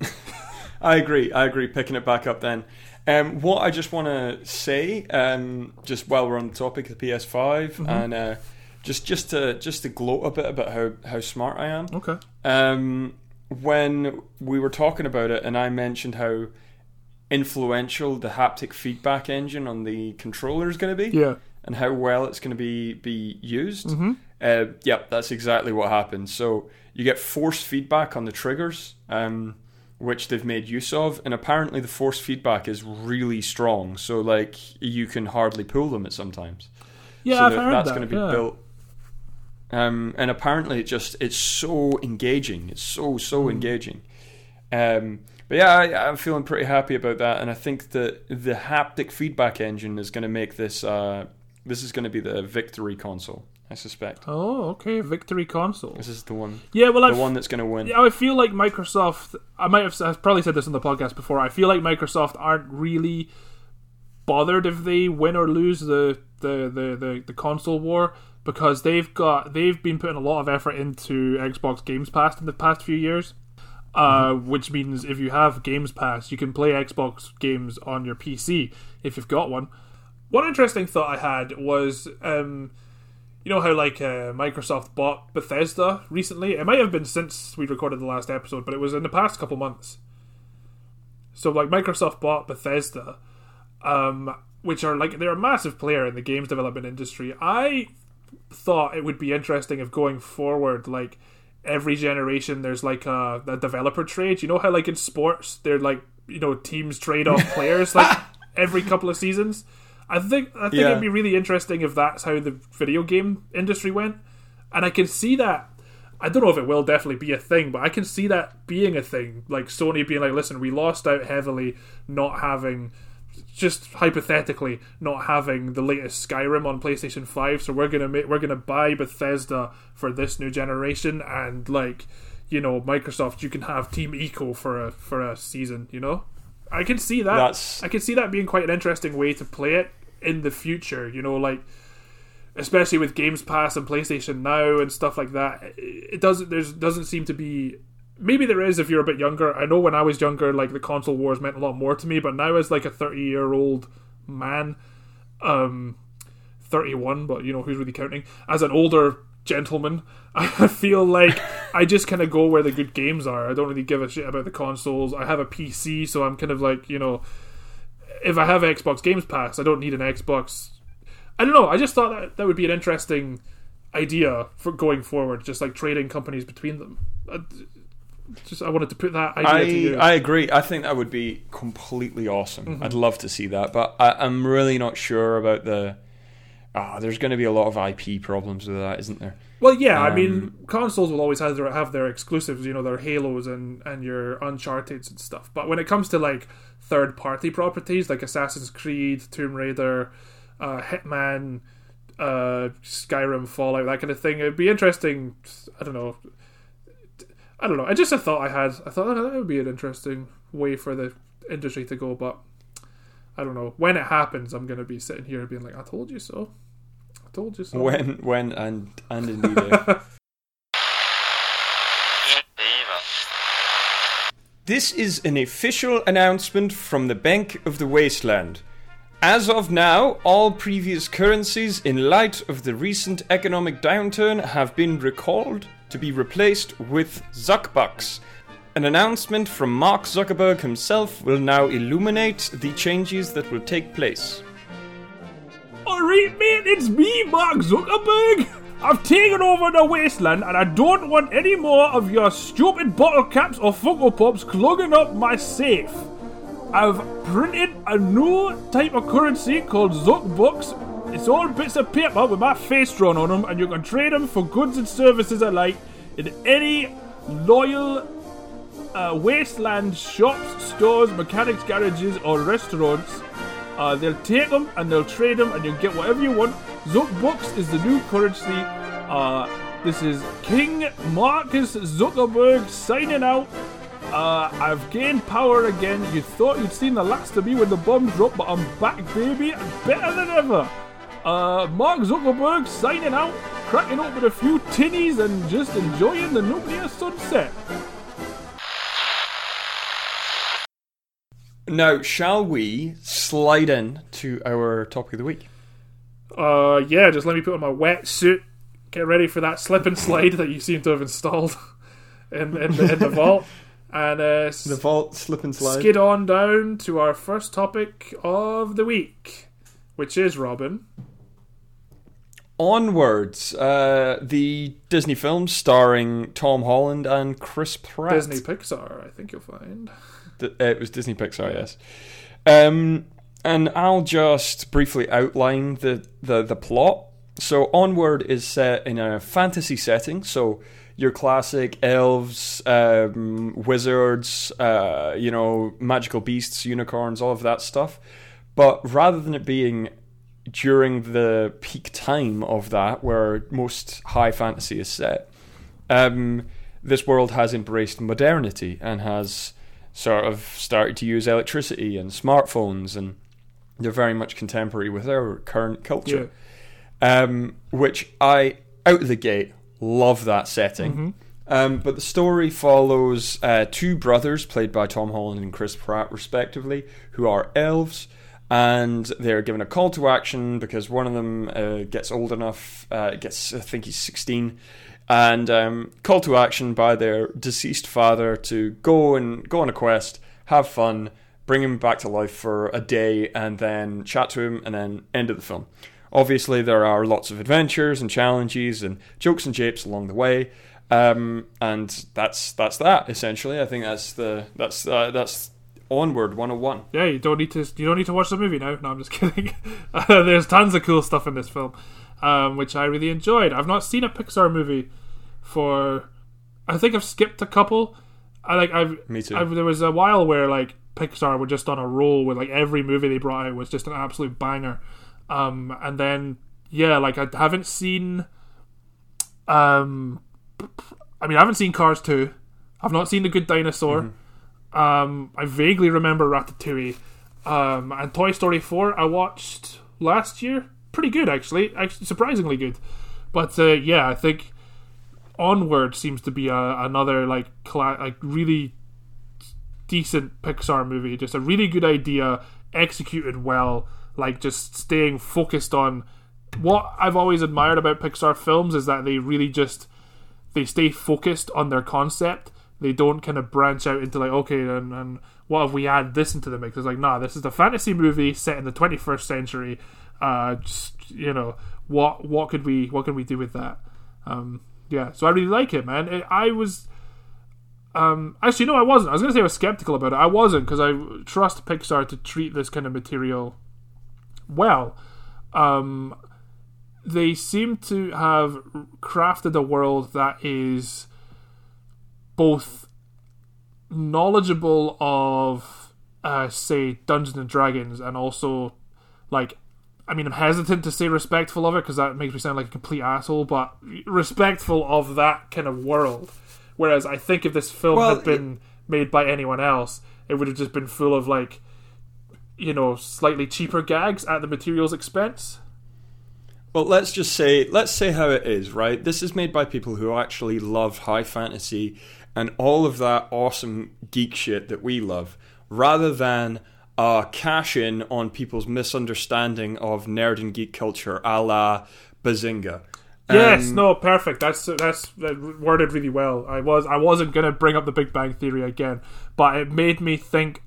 I agree. I agree. Picking it back up then. Um, what I just want to say, um, just while we're on the topic of the PS5, and uh, just just to just to gloat a bit about how how smart I am. Okay. Um, when we were talking about it, and I mentioned how influential the haptic feedback engine on the controller is going to be, Yeah. and how well it's going to be be used. Uh, yep, that's exactly what happens. So you get force feedback on the triggers, um, which they've made use of, and apparently the force feedback is really strong. So like you can hardly pull them at sometimes. Yeah, so I've that- heard that's that. going to be yeah. built. Um, and apparently, it just it's so engaging. It's so so engaging. Um, but yeah, I, I'm feeling pretty happy about that, and I think that the haptic feedback engine is going to make this. Uh, this is going to be the victory console. I suspect Oh, okay. Victory console. this is the one. Yeah, well, The I've, one that's going to win. Yeah, I feel like Microsoft. I might have I've probably said this on the podcast before. I feel like Microsoft aren't really bothered if they win or lose the the the, the, the console war because they've got they've been putting a lot of effort into Xbox Games Pass in the past few years. Uh, which means if you have Games Pass, you can play Xbox games on your PC if you've got one. One interesting thought I had was um, you know how like uh, Microsoft bought Bethesda recently? It might have been since we recorded the last episode, but it was in the past couple months. So like Microsoft bought Bethesda, um, which are like they're a massive player in the games development industry. I thought it would be interesting if going forward, like every generation, there's like a, a developer trade. You know how like in sports, they're like you know teams trade off players like every couple of seasons. I think I think Yeah. it'd be really interesting if that's how the video game industry went, and I can see that. I don't know if it will definitely be a thing, but I can see that being a thing. Like Sony being like, "Listen, we lost out heavily not having, just hypothetically, not having the latest Skyrim on PlayStation Five, so we're gonna make we're gonna buy Bethesda for this new generation, and like, you know, Microsoft, you can have Team Ico for a for a season. You know, I can see that. That's- I can see that being quite an interesting way to play it in the future. You know, like especially with Games Pass and PlayStation Now and stuff like that. It doesn't there's doesn't seem to be maybe there is if you're a bit younger. I know when I was younger, like the console wars meant a lot more to me, but now as like a thirty year old man, um, thirty one, but you know who's really counting as an older gentleman. I feel like I just kind of go where the good games are. I don't really give a shit about the consoles. I have a PC, so I'm kind of like you know, if I have Xbox Games Pass, I don't need an Xbox I don't know. I just thought that that would be an interesting idea for going forward, just like trading companies between them. I, just I wanted to put that idea to I you. I agree. I think that would be completely awesome. Mm-hmm. I'd love to see that, but I, I'm really not sure about the. Ah, there's going to be a lot of IP problems with that, isn't there? well, yeah, I mean, um, consoles will always have their have their exclusives, you know, their Halos and and your Uncharted and stuff. But when it comes to like third party properties like Assassin's Creed, Tomb Raider, uh, Hitman, uh, Skyrim, Fallout, that kind of thing, it'd be interesting. I don't know. I don't know. I just a thought I had. I thought oh, that would be an interesting way for the industry to go, but I don't know. When it happens, I'm going to be sitting here being like, "I told you so. I told you so." When, when, and and indeed. uh, This is an official announcement from the Bank of the Wasteland. As of now, all previous currencies, in light of the recent economic downturn, have been recalled to be replaced with Zuckbucks. An announcement from Mark Zuckerberg himself will now illuminate the changes that will take place. Mate, it's me, Mark Zuckerberg. I've taken over the wasteland and I don't want any more of your stupid bottle caps or Funko Pops clogging up my safe. I've printed a new type of currency called Zuckbucks. It's all bits of paper with my face drawn on them, and you can trade them for goods and services alike. in any loyal uh, wasteland shops, stores, mechanics garages, or restaurants. Uh, they'll take them and they'll trade them, and you'll get whatever you want. Zuck is the new currency. Uh, this is King Marcus Zuckerberg signing out. Uh, I've gained power again. You thought you'd seen the last of me when the bomb dropped, but I'm back, baby, and better than ever. Uh, Mark Zuckerberg signing out, cracking open a few tinnies and just enjoying the nuclear sunset. Now, shall we slide in to our topic of the week? Uh, yeah, just let me put on my wetsuit, get ready for that slip and slide that you seem to have installed in, in, the, in the vault, and uh, The vault slip and slide. skid on down to our first topic of the week, which is Robin. Onwards, uh, the Disney film starring Tom Holland and Chris Pratt. Disney Pixar, I think you'll find. Uh, it was Disney Pixar, yes. Um, and I'll just briefly outline the, the, the plot. So, Onward is set in a fantasy setting. So, your classic elves, um, wizards, uh, you know, magical beasts, unicorns, all of that stuff. But rather than it being during the peak time of that, where most high fantasy is set, um, this world has embraced modernity and has sort of started to use electricity and smartphones, and they're very much contemporary with our current culture. Um, which I, out of the gate, love that setting. Um, but the story follows uh, two brothers, played by Tom Holland and Chris Pratt, respectively, who are elves. And they're given a call to action because one of them uh, gets old enough, uh, gets I think he's 16, and um, call to action by their deceased father to go and go on a quest, have fun, bring him back to life for a day, and then chat to him, and then end of the film. Obviously, there are lots of adventures and challenges and jokes and japes along the way, um, and that's that's that essentially. I think that's the that's uh, that's onward 101. Yeah, you don't need to. You don't need to watch the movie now. No, I'm just kidding. Uh, there's tons of cool stuff in this film, um, which I really enjoyed. I've not seen a Pixar movie for. I think I've skipped a couple. I like I've. Me too. I've, there was a while where like Pixar were just on a roll with like every movie they brought out was just an absolute banger, um, and then yeah, like I haven't seen. Um, I mean, I haven't seen Cars two. I've not seen The Good Dinosaur. Um, I vaguely remember Ratatouille. Um, and Toy Story 4 I watched last year. Pretty good, actually. Actually, surprisingly good. But uh, yeah, I think Onward seems to be a, another like cla- like really decent Pixar movie. Just a really good idea, executed well. Like just staying focused on what I've always admired about Pixar films is that they really just they stay focused on their concept. They don't kind of branch out into like, okay, and, and what if we add this into the mix? It's like, nah, this is a fantasy movie set in the 21st century. Uh, just you know, what what could we what can we do with that? Um, yeah, so I really like it, man. It, I was. Um, actually, no, I wasn't. I was going to say I was skeptical about it. I wasn't because I trust Pixar to treat this kind of material well. Um, they seem to have crafted a world that is both knowledgeable of, uh, say, Dungeons and Dragons, and also like, I mean, I'm hesitant to say respectful of it because that makes me sound like a complete asshole, but respectful of that kind of world. Whereas I think if this film Well, had been made by anyone else, it would have just been full of like, you know, slightly cheaper gags at the material's expense. Well, let's just say let's say how it is, right? This is made by people who actually love high fantasy and all of that awesome geek shit that we love, rather than uh, cash in on people's misunderstanding of nerd and geek culture, a la Bazinga. Yes, Um, no, perfect. That's that's uh, worded really well. I was I wasn't gonna bring up the Big Bang Theory again, but it made me think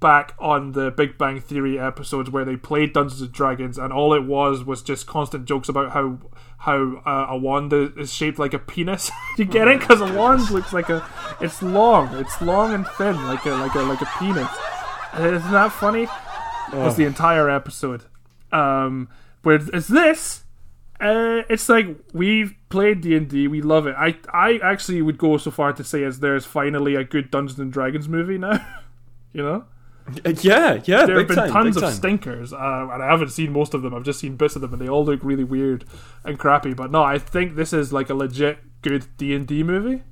back on the Big Bang Theory episodes where they played Dungeons and Dragons, and all it was was just constant jokes about how how uh, a wand is shaped like a penis. you get it? Because a wand looks like a it's long, it's long and thin, like a like a like a penis. Isn't that funny? Was the entire episode. Um, where it's this uh, it's like we've played D and D. We love it. I I actually would go so far to say as there's finally a good Dungeons and Dragons movie now. you know, yeah, yeah, there have been time, tons of time. stinkers, uh, and I haven't seen most of them. I've just seen bits of them, and they all look really weird and crappy. But no, I think this is like a legit good D and D movie.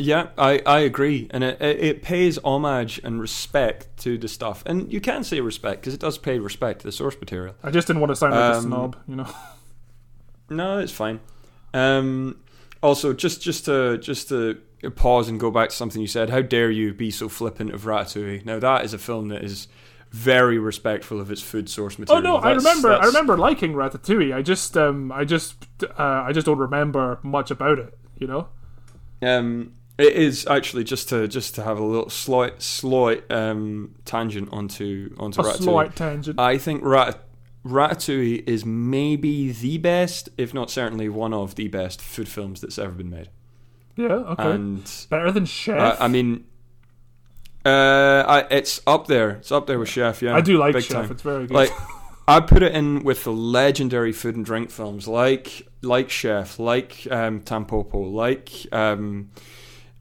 Yeah, I, I agree, and it, it it pays homage and respect to the stuff, and you can say respect because it does pay respect to the source material. I just didn't want to sound like a Um, snob, you know. No, it's fine. Um, also, just just to just to pause and go back to something you said. How dare you be so flippant of Ratatouille? Now that is a film that is very respectful of its food source material. Oh no, I That's- remember. I remember liking Ratatouille. I just, um, I just, uh, I just don't remember much about it. You know. Um, it is actually just to just to have a little slight slight um, tangent onto onto A Ratatouille. slight tangent. I think Rat- Ratatouille is maybe the best, if not certainly one of the best food films that's ever been made. Yeah. Okay. And Better than Chef. I, I mean, uh, I, it's up there. It's up there with Chef. Yeah, I do like big Chef. time. It's very good. Like, I put it in with the legendary food and drink films like like Chef, like um, Tampopo, like um,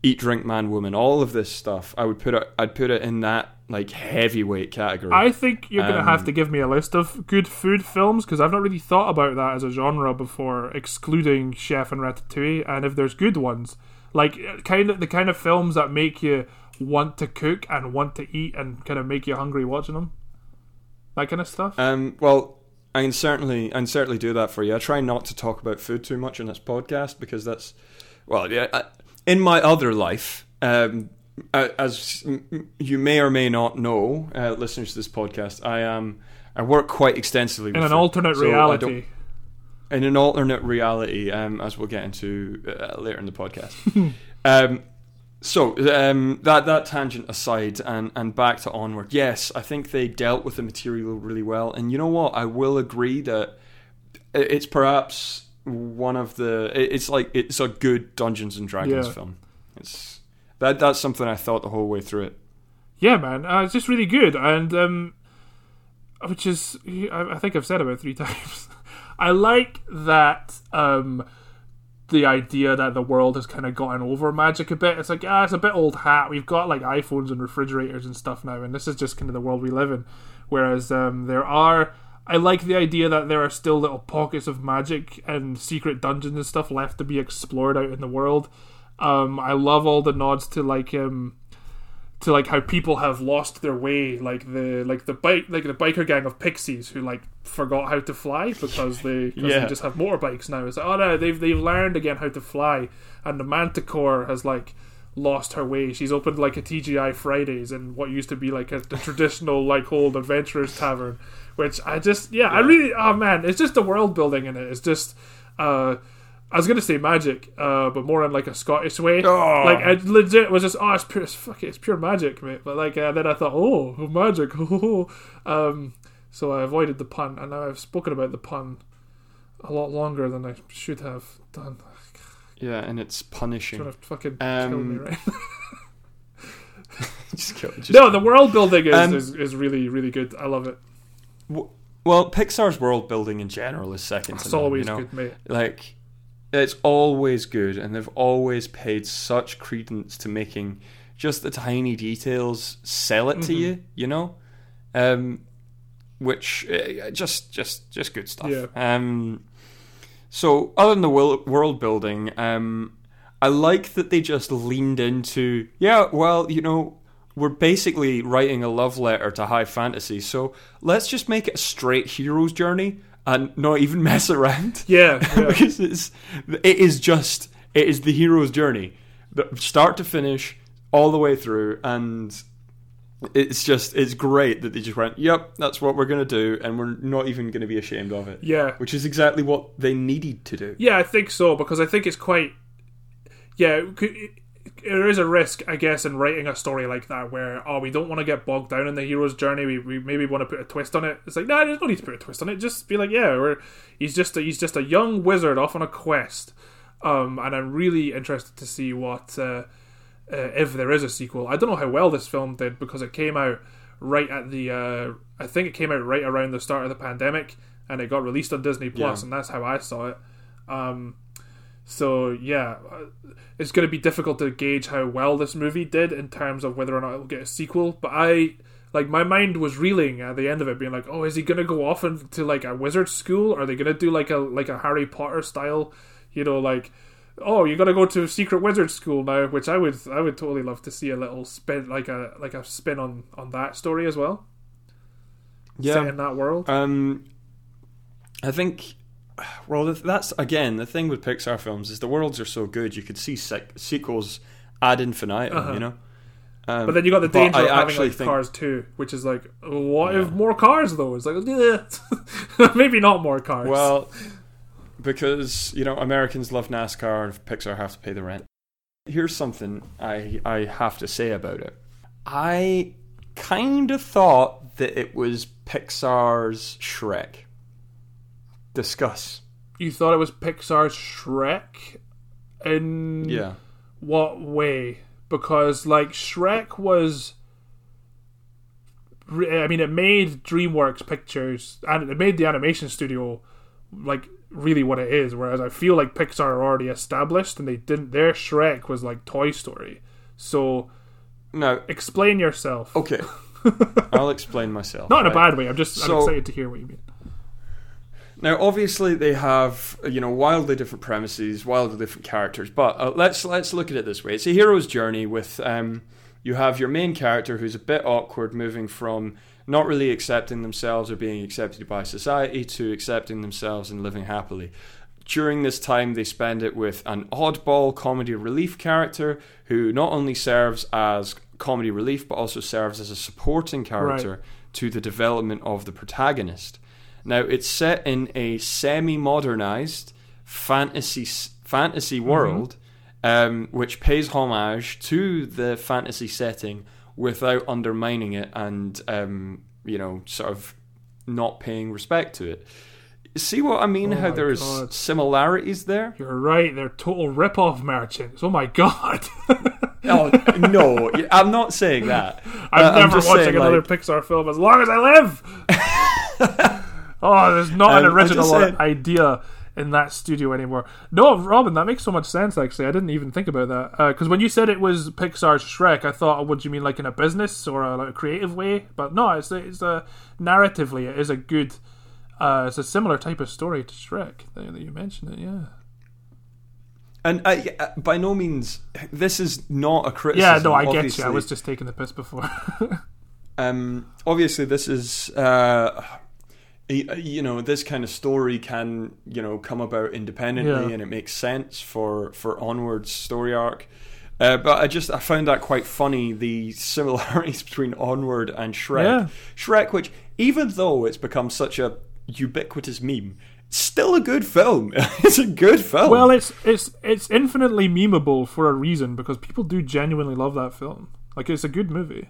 Eat, Drink, Man, Woman. All of this stuff, I would put it. I'd put it in that like heavyweight category. I think you're gonna have Um, to give me a list of good food films because I've not really thought about that as a genre before, excluding Chef and Ratatouille. And if there's good ones, like kind of the kind of films that make you want to cook and want to eat and kind of make you hungry watching them, that kind of stuff. Um, well, I can certainly, I can certainly do that for you. I try not to talk about food too much in this podcast because that's, well, yeah. I, in my other life, um, as you may or may not know, uh, listeners to this podcast, I am, I work quite extensively In with an food. alternate So reality, in an alternate reality, um, as we'll get into uh, later in the podcast. um, so um, that that tangent aside, and and back to onward. Yes, I think they dealt with the material really well, and you know what? I will agree that it's perhaps one of the. It's like it's a good Dungeons and Dragons Yeah. film. It's that that's something I thought the whole way through it. yeah, man, uh, it's just really good, and um, which is I, I think I've said about three times. I like that um, the idea that the world has kind of gotten over magic a bit. It's like ah, it's a bit old hat. We've got like iPhones and refrigerators and stuff now, and this is just kind of the world we live in. Whereas um, there are. I like the idea that there are still little pockets of magic and secret dungeons and stuff left to be explored out in the world. Um, I love all the nods to like um, to like how people have lost their way, like the like the bike like the biker gang of pixies who like forgot how to fly because they 'cause Yeah. they just have motorbikes now. It's like oh no, they've they've learned again how to fly, and the Manticore has like lost her way. She's opened like a TGI Fridays in what used to be like a, a traditional like old adventurers tavern, which I just yeah, I really oh man, it's just the world building in it. It's just uh I was gonna say magic, uh, but more in like a Scottish way. Oh. Like I legit was just oh it's pure fuck it, it's pure magic, mate. But like uh, then I thought oh magic, um, so I avoided the pun, and now I've spoken about the pun a lot longer than I should have done. Yeah, and it's punishing. Trying to fucking kill me, Um, right? Just kill- just no, the world building is, Um, is is really really good. I love it. W- Well, Pixar's world building in general is second to It's none, always you know? good, mate. Like, it's always good, and they've always paid such credence to making just the tiny details sell it to Mm-hmm. you, you know? Um, which uh, just just just good stuff. Yeah. Um, so other than the world building, um, I like that they just leaned into yeah. Well, you know, we're basically writing a love letter to high fantasy, so let's just make it a straight hero's journey and not even mess around. Yeah, yeah. because it's it is just it is the hero's journey, the start to finish, all the way through, and it's just it's great that they just went, yep, that's what we're gonna do, and we're not even gonna be ashamed of it. yeah. which is exactly what they needed to do. Yeah, I think so because I think it's quite. Yeah, it it- there is a risk, I guess, in writing a story like that where oh, we don't want to get bogged down in the hero's journey. We, we maybe want to put a twist on it. It's like no, there's no need to put a twist on it. Just be like, yeah, we're, he's just a, he's just a young wizard off on a quest. Um, and I'm really interested to see what uh, uh, if there is a sequel. I don't know how well this film did because it came out right at the. Uh, I think it came out right around the start of the pandemic, and it got released on Disney Plus, Yeah. and that's how I saw it. Um, so yeah, uh, it's going to be difficult to gauge how well this movie did in terms of whether or not it'll get a sequel. But I like my mind was reeling at the end of it, being like, "Oh, is he going to go off into like a wizard school? Are they going to do like a like a Harry Potter style, you know, like?" Oh, you got to go to a secret wizard school now, which I would I would totally love to see a little spin like a like a spin on on that story as well. Set in that world. Um, I think. Well, that's again the thing with Pixar films is the worlds are so good you could see sec- sequels ad infinitum. Uh-huh. You know. Um, But then you got the danger of having like think- cars too, which is like, what if more cars though? It's like, maybe not more cars. Well, because you know Americans love NASCAR and Pixar have to pay the rent. Here's something I I have to say about it. I kind of thought that it was Pixar's Shrek. Discuss. you thought it was Pixar's Shrek, in Yeah. what way? Because like Shrek was, I mean, it made DreamWorks Pictures and it made the animation studio like really what it is. Whereas I feel like Pixar are already established and they didn't. Their Shrek was like Toy Story. So Now, explain yourself. okay. I'll explain myself. Not in a bad way. I'm just I'm excited to hear what you mean. Now, obviously, they have you know wildly different premises, wildly different characters. But uh, let's let's look at it this way: it's a hero's journey. With um, you have your main character who's a bit awkward, moving from not really accepting themselves or being accepted by society to accepting themselves and living happily. During this time, they spend it with an oddball comedy relief character who not only serves as comedy relief but also serves as a supporting character to the development of the protagonist. Now, it's set in a semi-modernized fantasy fantasy world, um, which pays homage to the fantasy setting without undermining it and um, you know sort of not paying respect to it. See what I mean? Oh how there's God. similarities there. You're right. They're total rip-off merchants. Oh my god. Oh no, I'm not saying that. I'm Uh, never just watching saying, another like- Pixar film as long as I live. oh, there's not an Um, I'm original idea in that studio anymore. No, Robin, that makes so much sense. Actually, I didn't even think about that because when you said it was Pixar's Shrek, I thought, oh, do you mean like in a business or a, like, a creative way? But no, it's a, it's a narratively, it is a good. Uh, it's a similar type of story to Shrek. That that you mentioned it, yeah. And I, uh, by no means, this is not a criticism. Yeah, no, I get you. I was just taking the piss before. Um, obviously, this is uh, you know this kind of story can you know come about independently, Yeah. and it makes sense for for onwards story arc. Uh, but I just I found that quite funny the similarities between Onward and Shrek. Yeah. Shrek, which even though it's become such a ubiquitous meme, still a good film. it's a good film. Well, it's it's it's infinitely memeable for a reason because people do genuinely love that film. Like it's a good movie.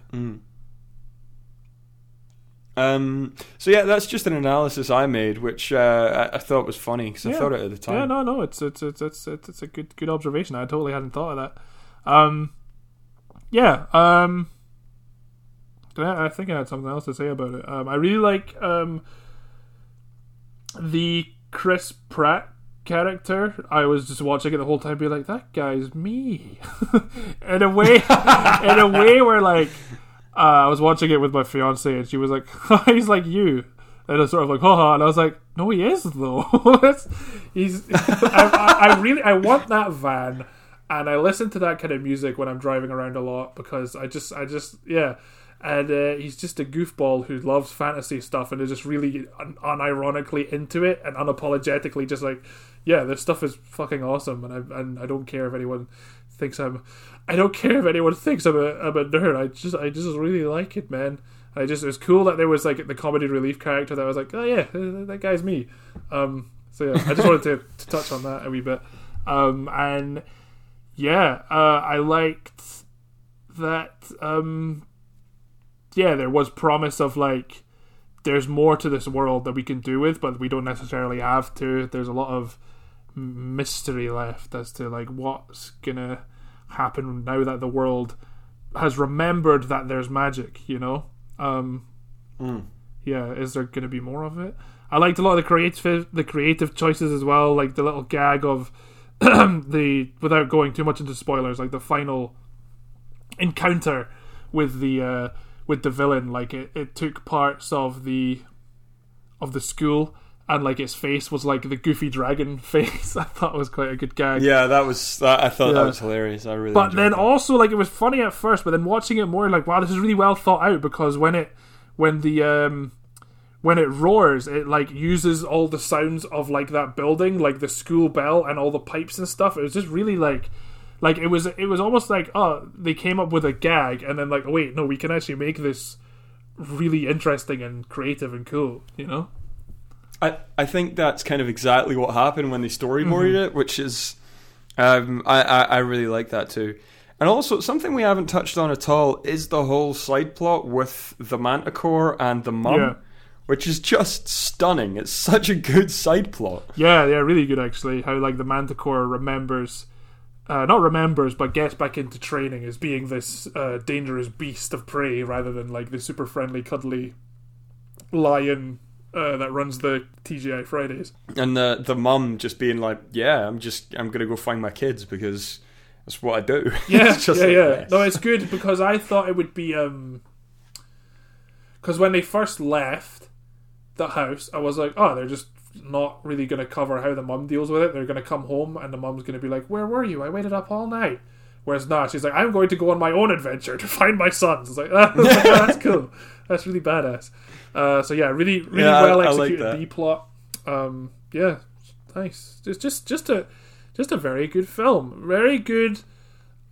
Um, so yeah, that's just an analysis I made, which uh, I, I thought was funny because I thought it at the time. Yeah, no, no, it's it's it's it's it's, it's a good good observation. I totally hadn't thought of that. Um, yeah. Um, I I think I had something else to say about it. Um, I really like um the Chris Pratt character. I was just watching it the whole time, being like, "That guy's me," in a way, in a way where like uh, I was watching it with my fiance, and she was like, "He's like you." And I was sort of like, haha, and I was like, no, he is though. He's. I, I, I really, I want that van, and I listen to that kind of music when I'm driving around a lot because I just, I just, yeah. And uh, he's just a goofball who loves fantasy stuff and is just really un- unironically into it and unapologetically just like, yeah, this stuff is fucking awesome, and I and I don't care if anyone thinks I'm, I don't care if anyone thinks I'm a I'm a nerd. I just I just really like it, man. I just it was cool that there was like the comedy relief character that was like, oh yeah, that guy's me. Um, so yeah, I just wanted to, to touch on that a wee bit. Um, and yeah, uh, I liked that. Um, yeah, there was promise of like there's more to this world that we can do with, but we don't necessarily have to. There's a lot of mystery left as to like what's gonna happen now that the world has remembered that there's magic. You know, um, Mm. yeah, is there to be more of it? I liked a lot of the creative the creative choices as well, like the little gag of the without going too much into spoilers, like the final encounter with the uh, with the villain. Like it, it took parts of the of the school and like its face was like the goofy dragon face. I thought was quite a good gag. Yeah, that was. That, I thought Yeah. that was hilarious. I really. But then that. also like it was funny at first, but then watching it more like wow, this is really well thought out because when it when the um when it roars, it like uses all the sounds of like that building, like the school bell and all the pipes and stuff. It was just really like like it was it was almost like oh they came up with a gag and then like oh wait no we can actually make this really interesting and creative and cool you know I, I think that's kind of exactly what happened when they storyboarded Mm-hmm. it, which is um, I, I, I really like that too. And also something we haven't touched on at all is the whole side plot with the Manticore and the mum, Yeah. which is just stunning. It's such a good side plot. Yeah, yeah, really good actually. How like the Manticore remembers, uh, not remembers, but gets back into training as being this uh, dangerous beast of prey rather than like the super friendly, cuddly lion uh, that runs the TGI Fridays. And the the mum just being like, "Yeah, I'm just I'm gonna go find my kids because that's what I do." Yeah, yeah, like, yeah. yes. No, it's good because I thought it would be um, because when they first left the house, I was like, oh, they're just not really going to cover how the mum deals with it. They're going to come home and the mum's going to be like, where were you? I waited up all night. Whereas not, she's like, I'm going to go on my own adventure to find my sons. It's like, ah, that's cool. That's really badass. Uh, so yeah, really, really Yeah, well like executed that. B plot. Um, yeah, nice. Just, just, just a, just a very good film. Very good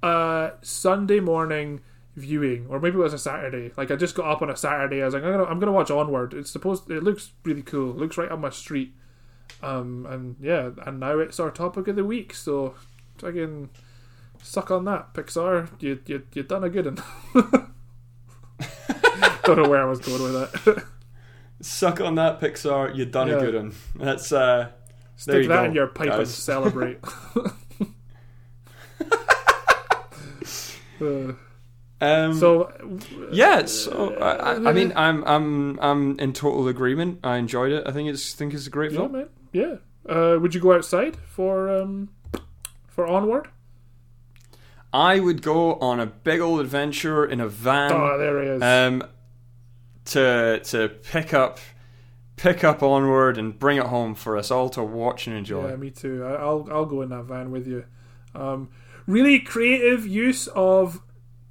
uh Sunday morning viewing, or maybe it was a Saturday. Like I just got up on a Saturday. I was like, I'm gonna, I'm gonna watch Onward. It's supposed, it looks really cool. It looks right up my street. Um, and yeah, and now it's our topic of the week. So, fucking suck on that, Pixar. You, you, you done a good one. Don't know where I was going with that. Suck on that, Pixar. You done Yeah. a good one. That's uh, Stick that go, in your pipe and celebrate. Uh, um, so Yeah, so I, I- I mean, I'm I'm I'm in total agreement. I enjoyed it. I think it's think it's a great Yeah, film. man. Yeah. Uh, would you go outside for um for Onward? I would go on a big old adventure in a van oh, there he is. um, to to pick up pick up onward and bring it home for us all to watch and enjoy. yeah, me too. I'll I'll go in that van with you. Um, really creative use of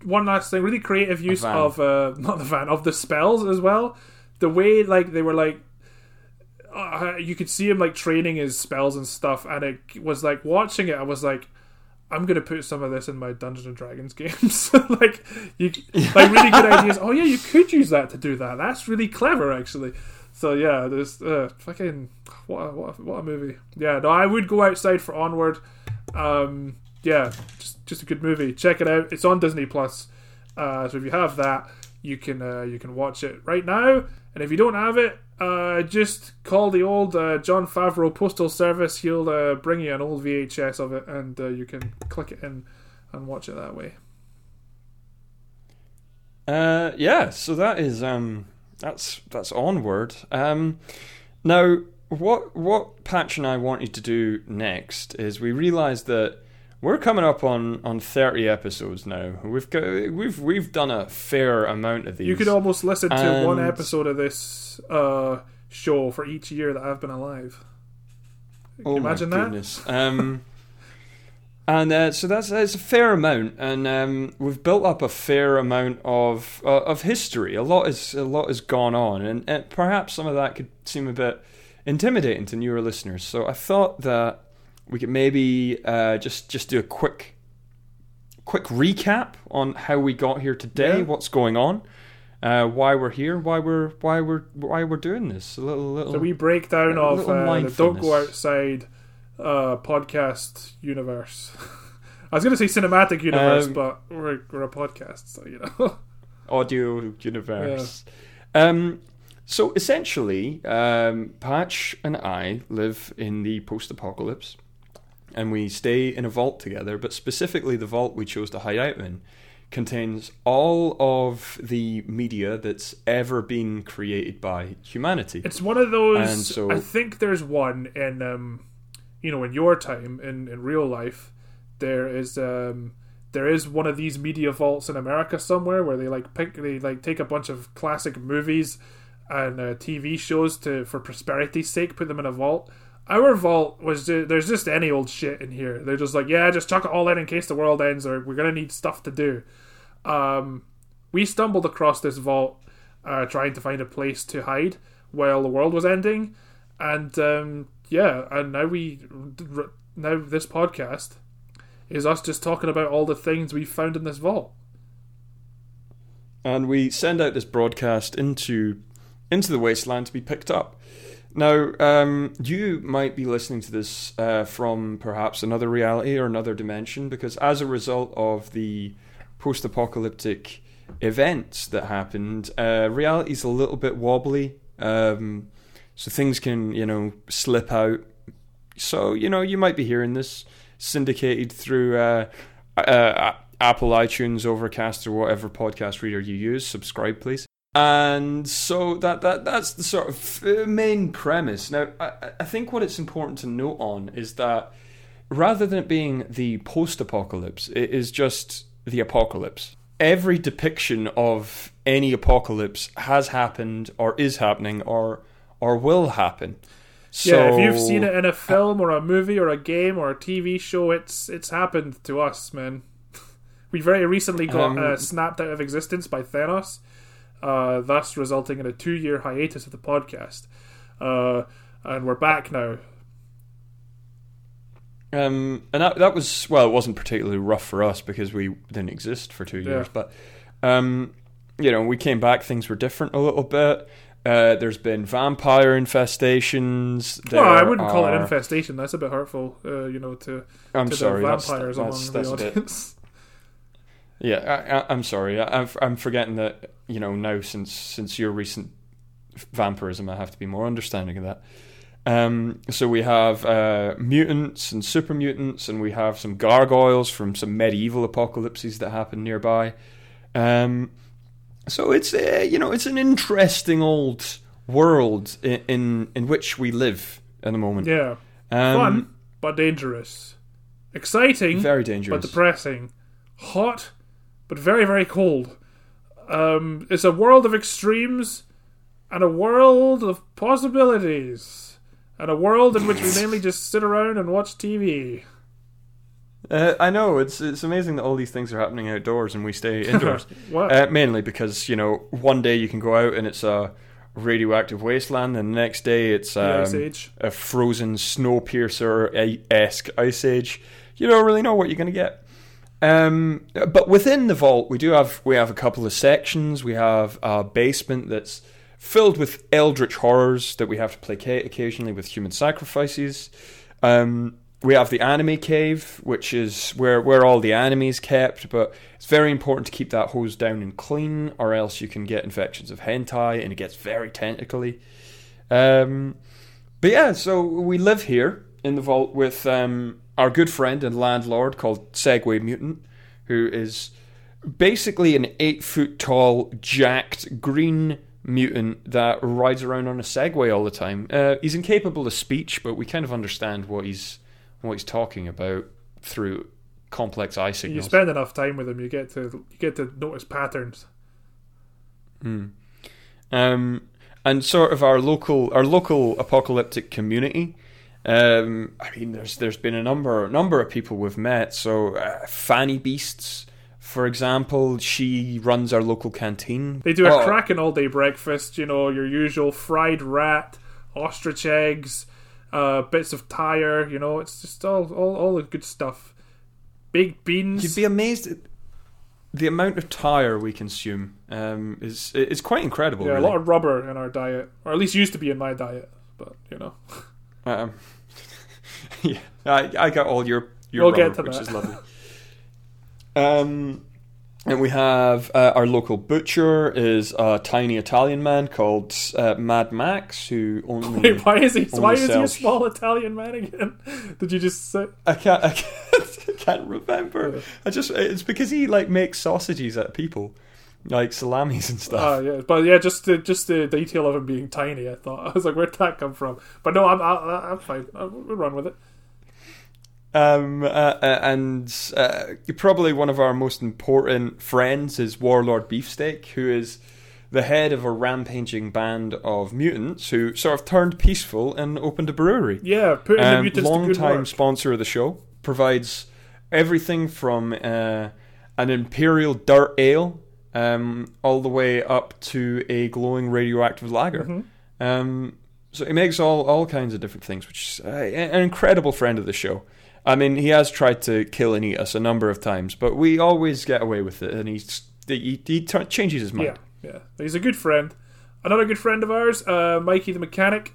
one last thing. Really creative use of uh, not the van of the spells as well. The way like they were like. Uh, you could see him like training his spells and stuff, and it was like watching it. I was like, I'm gonna put some of this in my Dungeons and Dragons games. like you, like really good ideas. Oh yeah, you could use that to do that. That's really clever, actually. So yeah, there's uh, fucking what a, what a, what a movie. Yeah, no, I would go outside for Onward. Um, yeah, just just a good movie. Check it out. It's on Disney Plus. Uh, so if you have that, you can uh, you can watch it right now. And if you don't have it, uh, just call the old uh, Jon Favreau Postal Service. He'll uh, bring you an old VHS of it, and uh, you can click it in and watch it that way. Uh, yeah, so that is um, that's that's onward. Um, now, what what Patch and I wanted to do next is we realised that we're coming up on, on thirty episodes now. We've got, we've we've done a fair amount of these. You could almost listen to one episode of this uh, show for each year that I've been alive. Can oh you imagine my that? goodness. Um, and uh, so that's that's a fair amount, and um, we've built up a fair amount of uh, of history. A lot is a lot has gone on, and, and perhaps some of that could seem a bit intimidating to newer listeners. So I thought that we could maybe uh, just just do a quick quick recap on how we got here today, Yeah. what's going on, uh, why we're here, why we're why we're why we're doing this. A little little. So we break down of uh, the Don't Go. Outside uh, podcast universe. I was going to say cinematic universe, Um, but we're, we're a podcast, so you know. audio universe. Um, so essentially, um, Patch and I live in the post-apocalypse, and we stay in a vault together. But specifically, the vault we chose to hide out in contains all of the media that's ever been created by humanity. It's one of those. And so- I think there's one in, um, you know, in your time in, in real life. There is um, there is one of these media vaults in America somewhere where they like pick they like take a bunch of classic movies and uh, TV shows to for prosperity's sake put them in a vault. Our vault was there's just any old shit in here. They're just like yeah, just chuck it all in in case the world ends or we're gonna need stuff to do. Um, we stumbled across this vault uh, trying to find a place to hide while the world was ending, and um, yeah, and now we now this podcast is us just talking about all the things we found in this vault. and we send out this broadcast into into the wasteland to be picked up. Now, um, you might be listening to this uh, from perhaps another reality or another dimension, because as a result of the post-apocalyptic events that happened, uh, reality's a little bit wobbly. Um, so things can, you know, slip out. So you know, you might be hearing this syndicated through uh, uh, Apple iTunes, Overcast, or whatever podcast reader you use. Subscribe, please. And so that that that's the sort of main premise. Now, I, I think what it's important to note on is that rather than it being the post-apocalypse, it is just the apocalypse. Every depiction of any apocalypse has happened, or is happening, or or will happen. So, yeah, if you've seen it in a film or a movie or a game or a TV show, it's it's happened to us, man. we very recently got Um, uh, snapped out of existence by Thanos, uh, thus resulting in a two-year hiatus of the podcast. Uh, and we're back now. Um, and that that was well, it wasn't particularly rough for us because we didn't exist for two years. Yeah. But um, you know, we came back. Things were different a little bit. Uh, there's been vampire infestations. There well, I wouldn't call it infestation. That's a bit hurtful, uh, you know, to, I'm to sorry. the vampires that's, among that's the a bit- audience. Yeah, I, I, I'm sorry. I, I'm forgetting that you know now since since your recent vampirism, I have to be more understanding of that. Um, so we have uh, mutants and super mutants, and we have some gargoyles from some medieval apocalypses that happened nearby. Um, so it's uh, you know it's an interesting old world in in, in which we live at the moment. yeah, Um, fun but dangerous, exciting very dangerous, but depressing, hot but very very cold. Um, it's a world of extremes and a world of possibilities, and a world in which we mainly just sit around and watch TV. Uh, I know it's it's amazing that all these things are happening outdoors and we stay indoors. Uh, mainly because you know one day you can go out and it's a radioactive wasteland, and the next day it's um, a frozen snowpiercer esque ice age. You don't really know what you're going to get. Um, but within the vault, we do have we have a couple of sections. We have a basement that's filled with eldritch horrors that we have to placate occasionally with human sacrifices. Um, we have the anime cave, which is where where all the anime is kept, but it's very important to keep that hose down and clean, or else you can get infections of hentai, and it gets very tentacly. Um, but yeah, so we live here in the vault with um, our good friend and landlord called Segway Mutant, who is basically an eight foot tall, jacked green mutant that rides around on a Segway all the time. Uh, he's incapable of speech, but we kind of understand what he's what he's talking about through complex eye signals. You spend enough time with him, you get to you get to notice patterns. um, and sort of our local our local apocalyptic community. Um, I mean, there's there's been a number number of people we've met. So uh, Fanny Beasts, for example, she runs our local canteen. They do a Oh, cracking all day breakfast, you know, your usual fried rat, ostrich eggs, uh, bits of tire, you know, it's just all, all, all the good stuff. Baked beans. You'd be amazed at the amount of tire we consume. Um, is is quite incredible. yeah, really. a lot of rubber in our diet, or at least used to be in my diet, but, you know. Um, yeah, I, I got all your your We'll rubber, which that. is lovely. Um, And we have uh, our local butcher is a tiny Italian man called uh, Mad Max, who only Wait, why is he? Why is he a small Italian man again? Did you just say? I can't, I can't, I can't remember. I just it's because he like makes sausages at people, like salamis and stuff. Oh yeah, but yeah, just the just the detail of him being tiny. I thought I was like, where'd that come from? But no, I'm I, I'm fine. I'll we'll run with it. Um, uh, uh, and uh, probably one of our most important friends is Warlord Beefsteak, who is the head of a rampaging band of mutants who sort of turned peaceful and opened a brewery. Yeah, putting the Um, mutants long-time sponsor of the show provides everything from uh, an imperial dirt ale um, all the way up to a glowing radioactive lager. Mm-hmm. Um, so he makes all all kinds of different things, which is uh, an incredible friend of the show. I mean, he has tried to kill and eat us a number of times, but we always get away with it, and he's, he he t- changes his mind. Yeah, yeah. He's a good friend. Another good friend of ours, uh, Mikey the mechanic.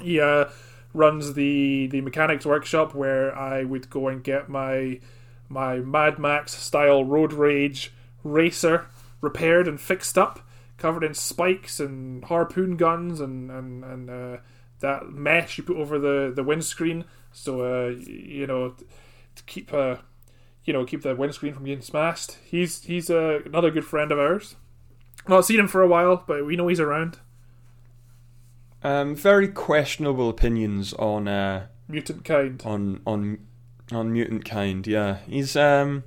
He uh, runs the the mechanics workshop where I would go and get my my Mad Max style road rage racer repaired and fixed up, covered in spikes and harpoon guns and and and uh, that mesh you put over the the windscreen. So uh, you know to keep uh, you know keep the windscreen from getting smashed. He's he's uh, another good friend of ours. Not seen him for a while, but we know he's around. Um, very questionable opinions on uh, Mutant kind. on on on mutant kind. Yeah, he's um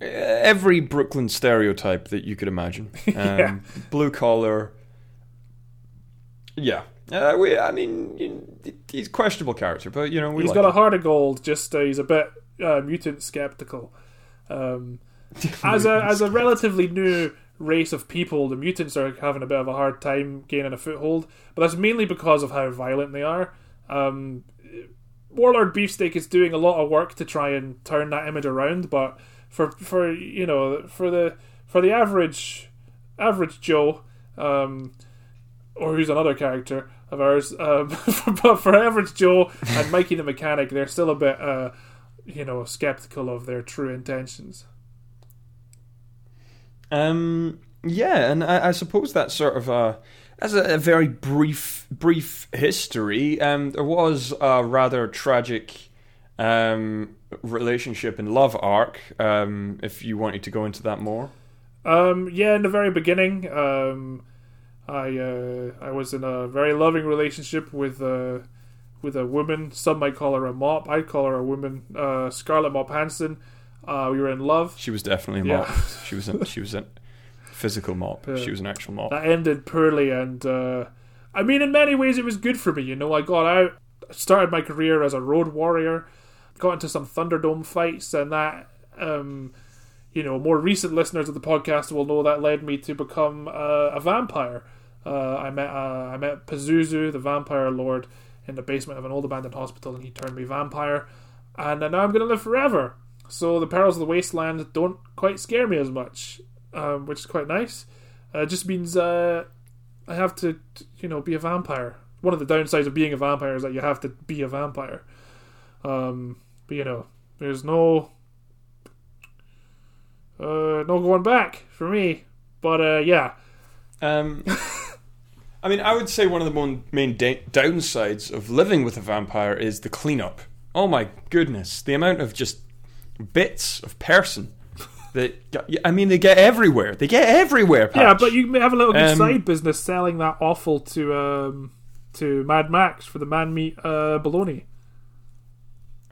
every Brooklyn stereotype that you could imagine. Um, Yeah. blue collar. Yeah, uh, we. I mean, you- he's a questionable character, but you know we He's like got a heart of gold. Just uh, he's a bit uh, mutant skeptical. Um, as a as a relatively new race of people, the mutants are having a bit of a hard time gaining a foothold. But that's mainly because of how violent they are. Um, Warlord Beefsteak is doing a lot of work to try and turn that image around, but for for you know for the for the average average Joe, um, or who's another character of ours, um, but for average Joe and Mikey the mechanic, they're still a bit uh, you know skeptical of their true intentions. Um, yeah, and I, I suppose that's sort of a as a, a very brief brief history. Um, there was a rather tragic um, relationship and love arc. Um, if you wanted to go into that more, Um, yeah, in the very beginning, um, I uh, I was in a very loving relationship with uh, with a woman. Some might call her a mop. I'd call her a woman. Uh, Scarlett Mop Hansen. Uh, we were in love. she was definitely a Yeah. mop. She was a, she was a physical mop. Yeah. She was an actual mop. That ended poorly, and uh, I mean, in many ways, it was good for me. You know, I got out, started my career as a road warrior, got into some Thunderdome fights, and that, um, you know, more recent listeners of the podcast will know that led me to become uh, a vampire. Uh, I met uh, I met Pazuzu, the vampire lord, in the basement of an old abandoned hospital, and he turned me vampire. And now I'm going to live forever. So the perils of the wasteland don't quite scare me as much, um, which is quite nice. Uh, it just means uh, I have to, you know, be a vampire. One of the downsides of being a vampire is that you have to be a vampire. Um, but you know, there's no, uh, no going back for me. But uh, yeah, Um, I mean, I would say one of the main da- downsides of living with a vampire is the cleanup. Oh my goodness, the amount of just bits of person that I mean, they get everywhere. They get everywhere. yeah. But you may have a little good Um, side business selling that offal to um, to Mad Max for the man meat uh, bologna.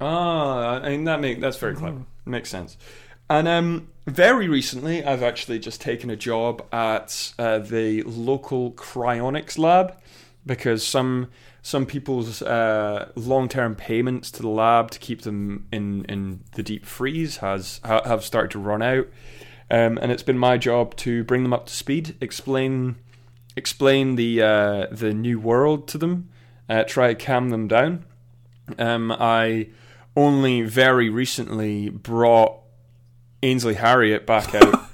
Ah, I mean that make that's very clever. Makes sense. And um, very recently, I've actually just taken a job at uh, the local cryonics lab because some some people's uh, long term payments to the lab to keep them in, in the deep freeze has ha- have started to run out, um, and it's been my job to bring them up to speed, explain explain the uh, the new world to them, uh, try to calm them down. Um, I only very recently brought Ainsley Harriott back out.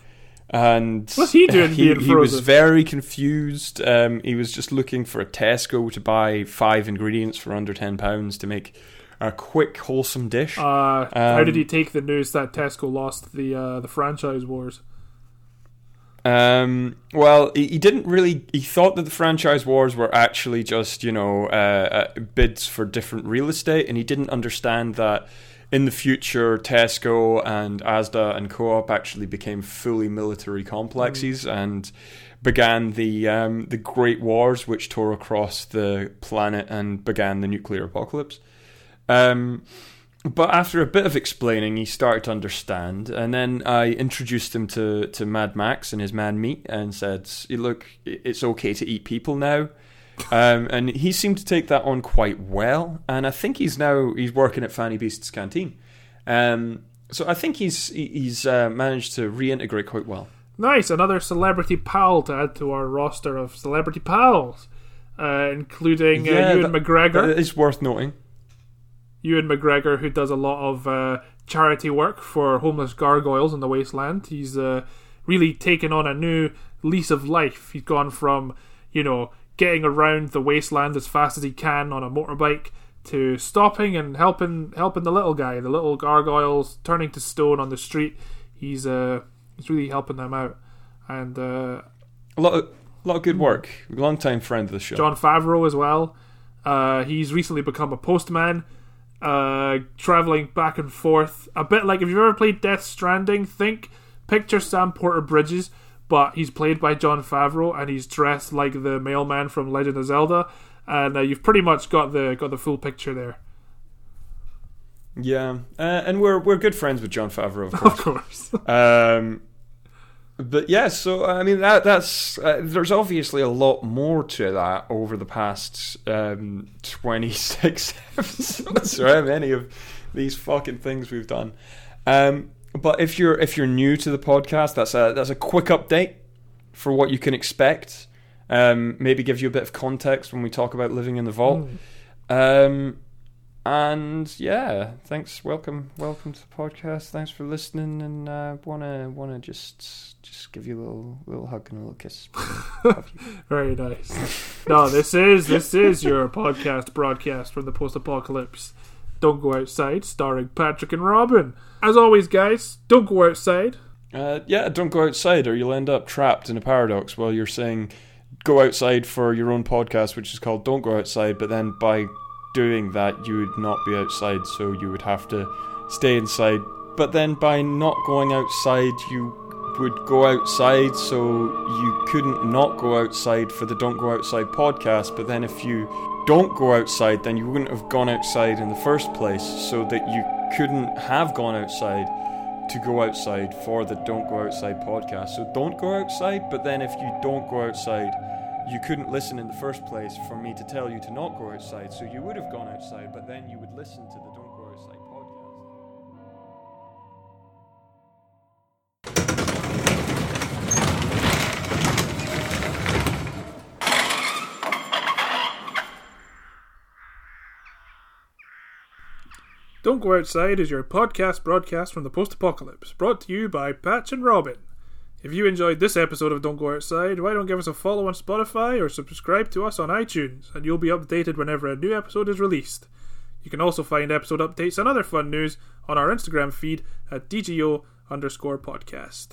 And What's he doing he, he was very confused. Um, he was just looking for a Tesco to buy five ingredients for under ten pounds to make a quick, wholesome dish. Uh, how did Um, he take the news that Tesco lost the uh, the franchise wars? Um, well, he, he didn't really. He thought that the franchise wars were actually just, you know, uh, uh, bids for different real estate, and he didn't understand that in the future, Tesco and Asda and Co-op actually became fully military complexes and began the um, the Great Wars, which tore across the planet and began the nuclear apocalypse. Um, but after a bit of explaining, he started to understand, and then I introduced him to, to Mad Max and his man Meat, and said, "Look, it's okay to eat people now." Um, and he seemed to take that on quite well, and I think he's now he's working at Fanny Beast's canteen. Um, so I think he's he's uh, managed to reintegrate quite well. Nice, another celebrity pal to add to our roster of celebrity pals, uh, including uh, Yeah, Ewan that- McGregor. That is worth noting. Ewan McGregor, who does a lot of uh, charity work for homeless gargoyles in the wasteland. He's uh, really taken on a new lease of life. He's gone from, you know, getting around the wasteland as fast as he can on a motorbike to stopping and helping helping the little guy, the little gargoyles turning to stone on the street. He's uh, he's really helping them out. And uh, A lot of a lot of good work. Long time friend of the show. Jon Favreau as well. Uh, he's recently become a postman, uh, traveling back and forth. A bit like if you've ever played Death Stranding, think picture Sam Porter Bridges, but he's played by Jon Favreau and he's dressed like the mailman from Legend of Zelda. And uh, you've pretty much got the got the full picture there. Yeah, uh, and we're we're good friends with Jon Favreau, of Of course. course. um, but yeah, so I mean that that's uh, there's obviously a lot more to that over the past um, 26 episodes or how many of these fucking things we've done. Um, but if you're if you're new to the podcast, that's a that's a quick update for what you can expect. Um, maybe give you a bit of context when we talk about living in the vault. Um, and yeah, thanks. Welcome, welcome to the podcast. Thanks for listening, and uh, wanna wanna just just give you a little little hug and a little kiss. Very nice. no, this is this is your podcast broadcast from the post-apocalypse. Don't go outside, starring Patrick and Robin. As always, guys, don't go outside. Uh, yeah, don't go outside, or you'll end up trapped in a paradox while you're saying go outside for your own podcast, which is called Don't Go Outside. But then by doing that, you would not be outside, so you would have to stay inside. But then by not going outside, you would go outside, so you couldn't not go outside for the Don't Go Outside podcast. But then if you don't go outside, then you wouldn't have gone outside in the first place, so that you couldn't have gone outside to go outside for the Don't Go Outside podcast. So don't go outside, but then if you don't go outside, you couldn't listen in the first place for me to tell you to not go outside. So you would have gone outside, but then you would listen to the Don't Go Outside podcast. Don't Go Outside is your podcast broadcast from the post apocalypse, brought to you by Patch and Robin. If you enjoyed this episode of Don't Go Outside, why don't give us a follow on Spotify or subscribe to us on iTunes, and you'll be updated whenever a new episode is released. You can also find episode updates and other fun news on our Instagram feed at DGO underscore podcast.